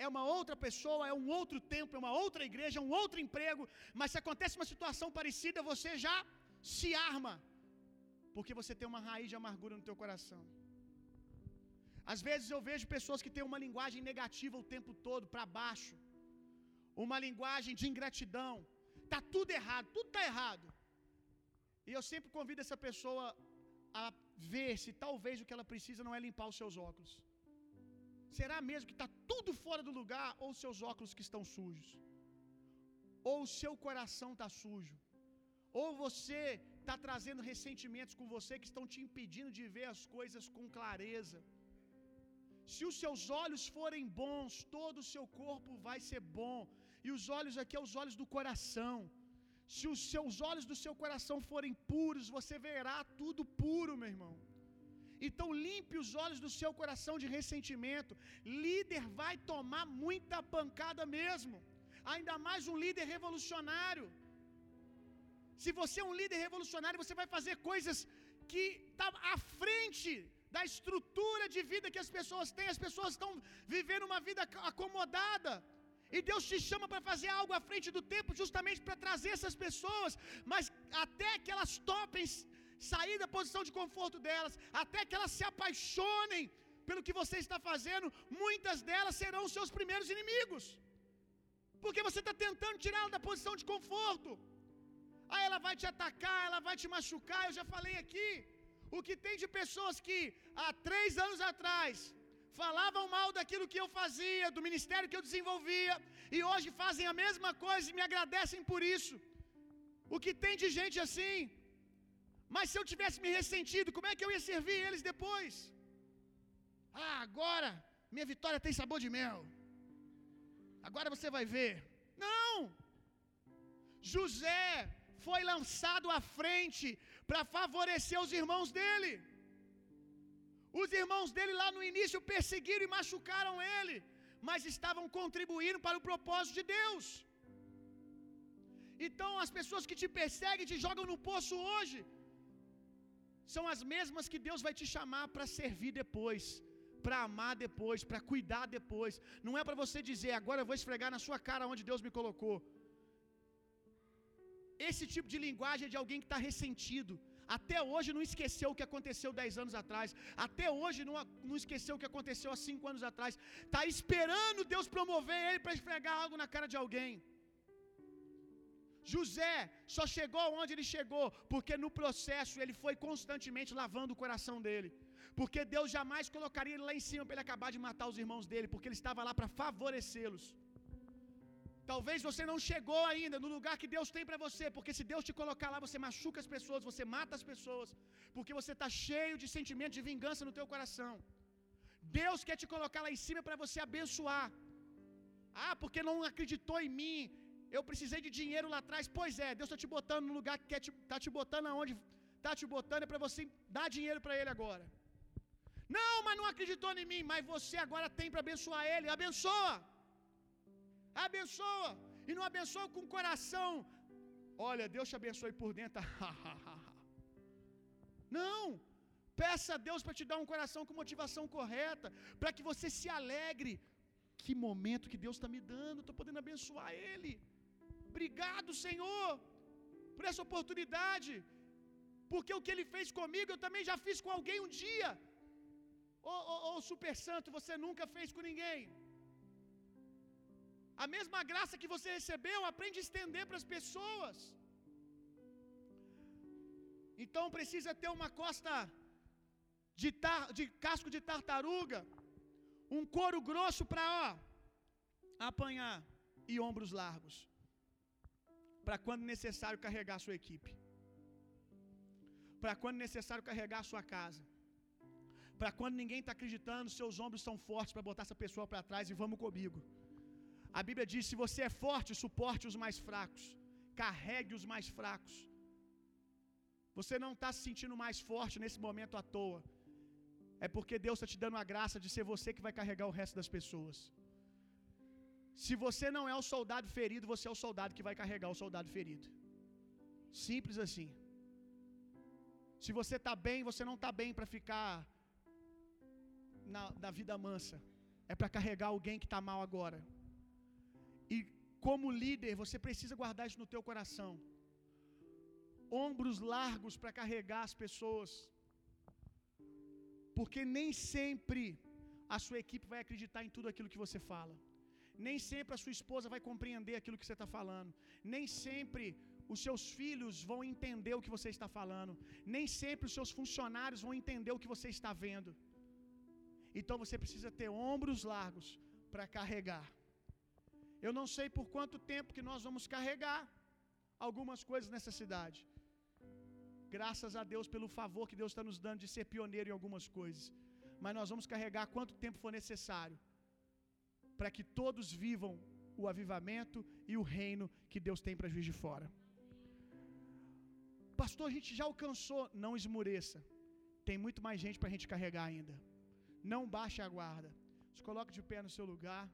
É uma outra pessoa, é um outro tempo, é uma outra igreja, é um outro emprego, mas se acontece uma situação parecida, você já se arma, porque você tem uma raiz de amargura no teu coração. Às vezes eu vejo pessoas que têm uma linguagem negativa o tempo todo, para baixo. Uma linguagem de ingratidão. Tá tudo errado, tudo tá errado. E eu sempre convido essa pessoa a ver se talvez o que ela precisa não é limpar os seus óculos. Será mesmo que está tudo fora do lugar ou os seus óculos que estão sujos? Ou o seu coração está sujo? Ou você está trazendo ressentimentos com você que estão te impedindo de ver as coisas com clareza? Se os seus olhos forem bons, todo o seu corpo vai ser bom. E os olhos aqui é os olhos do coração. Se os seus olhos do seu coração forem puros, você verá tudo puro, meu irmão. Então limpe os olhos do seu coração de ressentimento. Líder vai tomar muita pancada mesmo. Ainda mais um líder revolucionário. Se você é um líder revolucionário, você vai fazer coisas que tá à frente da estrutura de vida que as pessoas têm. As pessoas estão vivendo uma vida acomodada. E Deus te chama para fazer algo à frente do tempo, justamente para trazer essas pessoas, mas até que elas topem sair da posição de conforto delas, até que elas se apaixonem pelo que você está fazendo, muitas delas serão seus primeiros inimigos, porque você está tentando tirá-la da posição de conforto. Aí ela vai te atacar, ela vai te machucar. Eu já falei aqui. O que tem de pessoas que há três anos atrás falavam mal daquilo que eu fazia, do ministério que eu desenvolvia, e hoje fazem a mesma coisa e me agradecem por isso. O que tem de gente assim? Mas se eu tivesse me ressentido, como é que eu ia servir eles depois? Ah, agora minha vitória tem sabor de mel. Agora você vai ver. Não! José foi lançado à frente para favorecer os irmãos dele. Os irmãos dele lá no início perseguiram e machucaram ele, mas estavam contribuindo para o propósito de Deus. Então as pessoas que te perseguem te jogam no poço hoje são as mesmas que Deus vai te chamar para servir depois, para amar depois, para cuidar depois. Não é para você dizer agora eu vou esfregar na sua cara onde Deus me colocou. Esse tipo de linguagem é de alguém que está ressentido. Até hoje não esqueceu o que aconteceu dez anos atrás. Até hoje não, não esqueceu o que aconteceu há cinco anos atrás. Está esperando Deus promover ele para esfregar algo na cara de alguém. José só chegou onde ele chegou, porque no processo ele foi constantemente lavando o coração dele. Porque Deus jamais colocaria ele lá em cima para ele acabar de matar os irmãos dele, porque ele estava lá para favorecê-los. Talvez você não chegou ainda no lugar que Deus tem para você, porque se Deus te colocar lá, você machuca as pessoas, você mata as pessoas, porque você está cheio de sentimento de vingança no teu coração. Deus quer te colocar lá em cima para você abençoar. Ah, porque não acreditou em mim. Eu precisei de dinheiro lá atrás. Pois é, Deus está te botando no lugar que quer te, tá te botando aonde está te botando é para você dar dinheiro para Ele agora. Não, mas não acreditou em mim. Mas você agora tem para abençoar Ele. Abençoa. Abençoa. E não abençoa com o coração. Olha, Deus te abençoe por dentro. não. Peça a Deus para te dar um coração com motivação correta, para que você se alegre. Que momento que Deus está me dando, estou podendo abençoar Ele. Obrigado, Senhor, por essa oportunidade, porque o que Ele fez comigo, eu também já fiz com alguém um dia. Ô, oh, oh, Super Santo, você nunca fez com ninguém. A mesma graça que você recebeu, aprende a estender para as pessoas. Então precisa ter uma costa de, tar, de casco de tartaruga, um couro grosso para apanhar e ombros largos. Para quando necessário carregar a sua equipe. Para quando necessário carregar a sua casa. Para quando ninguém está acreditando, seus ombros são fortes para botar essa pessoa para trás e vamos comigo. A Bíblia diz: se você é forte, suporte os mais fracos, carregue os mais fracos. Você não está se sentindo mais forte nesse momento à toa. É porque Deus está te dando a graça de ser você que vai carregar o resto das pessoas. Se você não é o soldado ferido, você é o soldado que vai carregar o soldado ferido. Simples assim. Se você está bem, você não está bem para ficar na, na vida mansa. É para carregar alguém que está mal agora. Como líder, você precisa guardar isso no teu coração. Ombros largos para carregar as pessoas. Porque nem sempre a sua equipe vai acreditar em tudo aquilo que você fala. Nem sempre a sua esposa vai compreender aquilo que você está falando. Nem sempre os seus filhos vão entender o que você está falando. Nem sempre os seus funcionários vão entender o que você está vendo. Então você precisa ter ombros largos para carregar. Eu não sei por quanto tempo que nós vamos carregar algumas coisas nessa cidade. Graças a Deus pelo favor que Deus está nos dando de ser pioneiro em algumas coisas. Mas nós vamos carregar quanto tempo for necessário para que todos vivam o avivamento e o reino que Deus tem para juiz de fora. Pastor, a gente já alcançou, não esmureça. Tem muito mais gente para a gente carregar ainda. Não baixe a guarda. Se coloque de pé no seu lugar.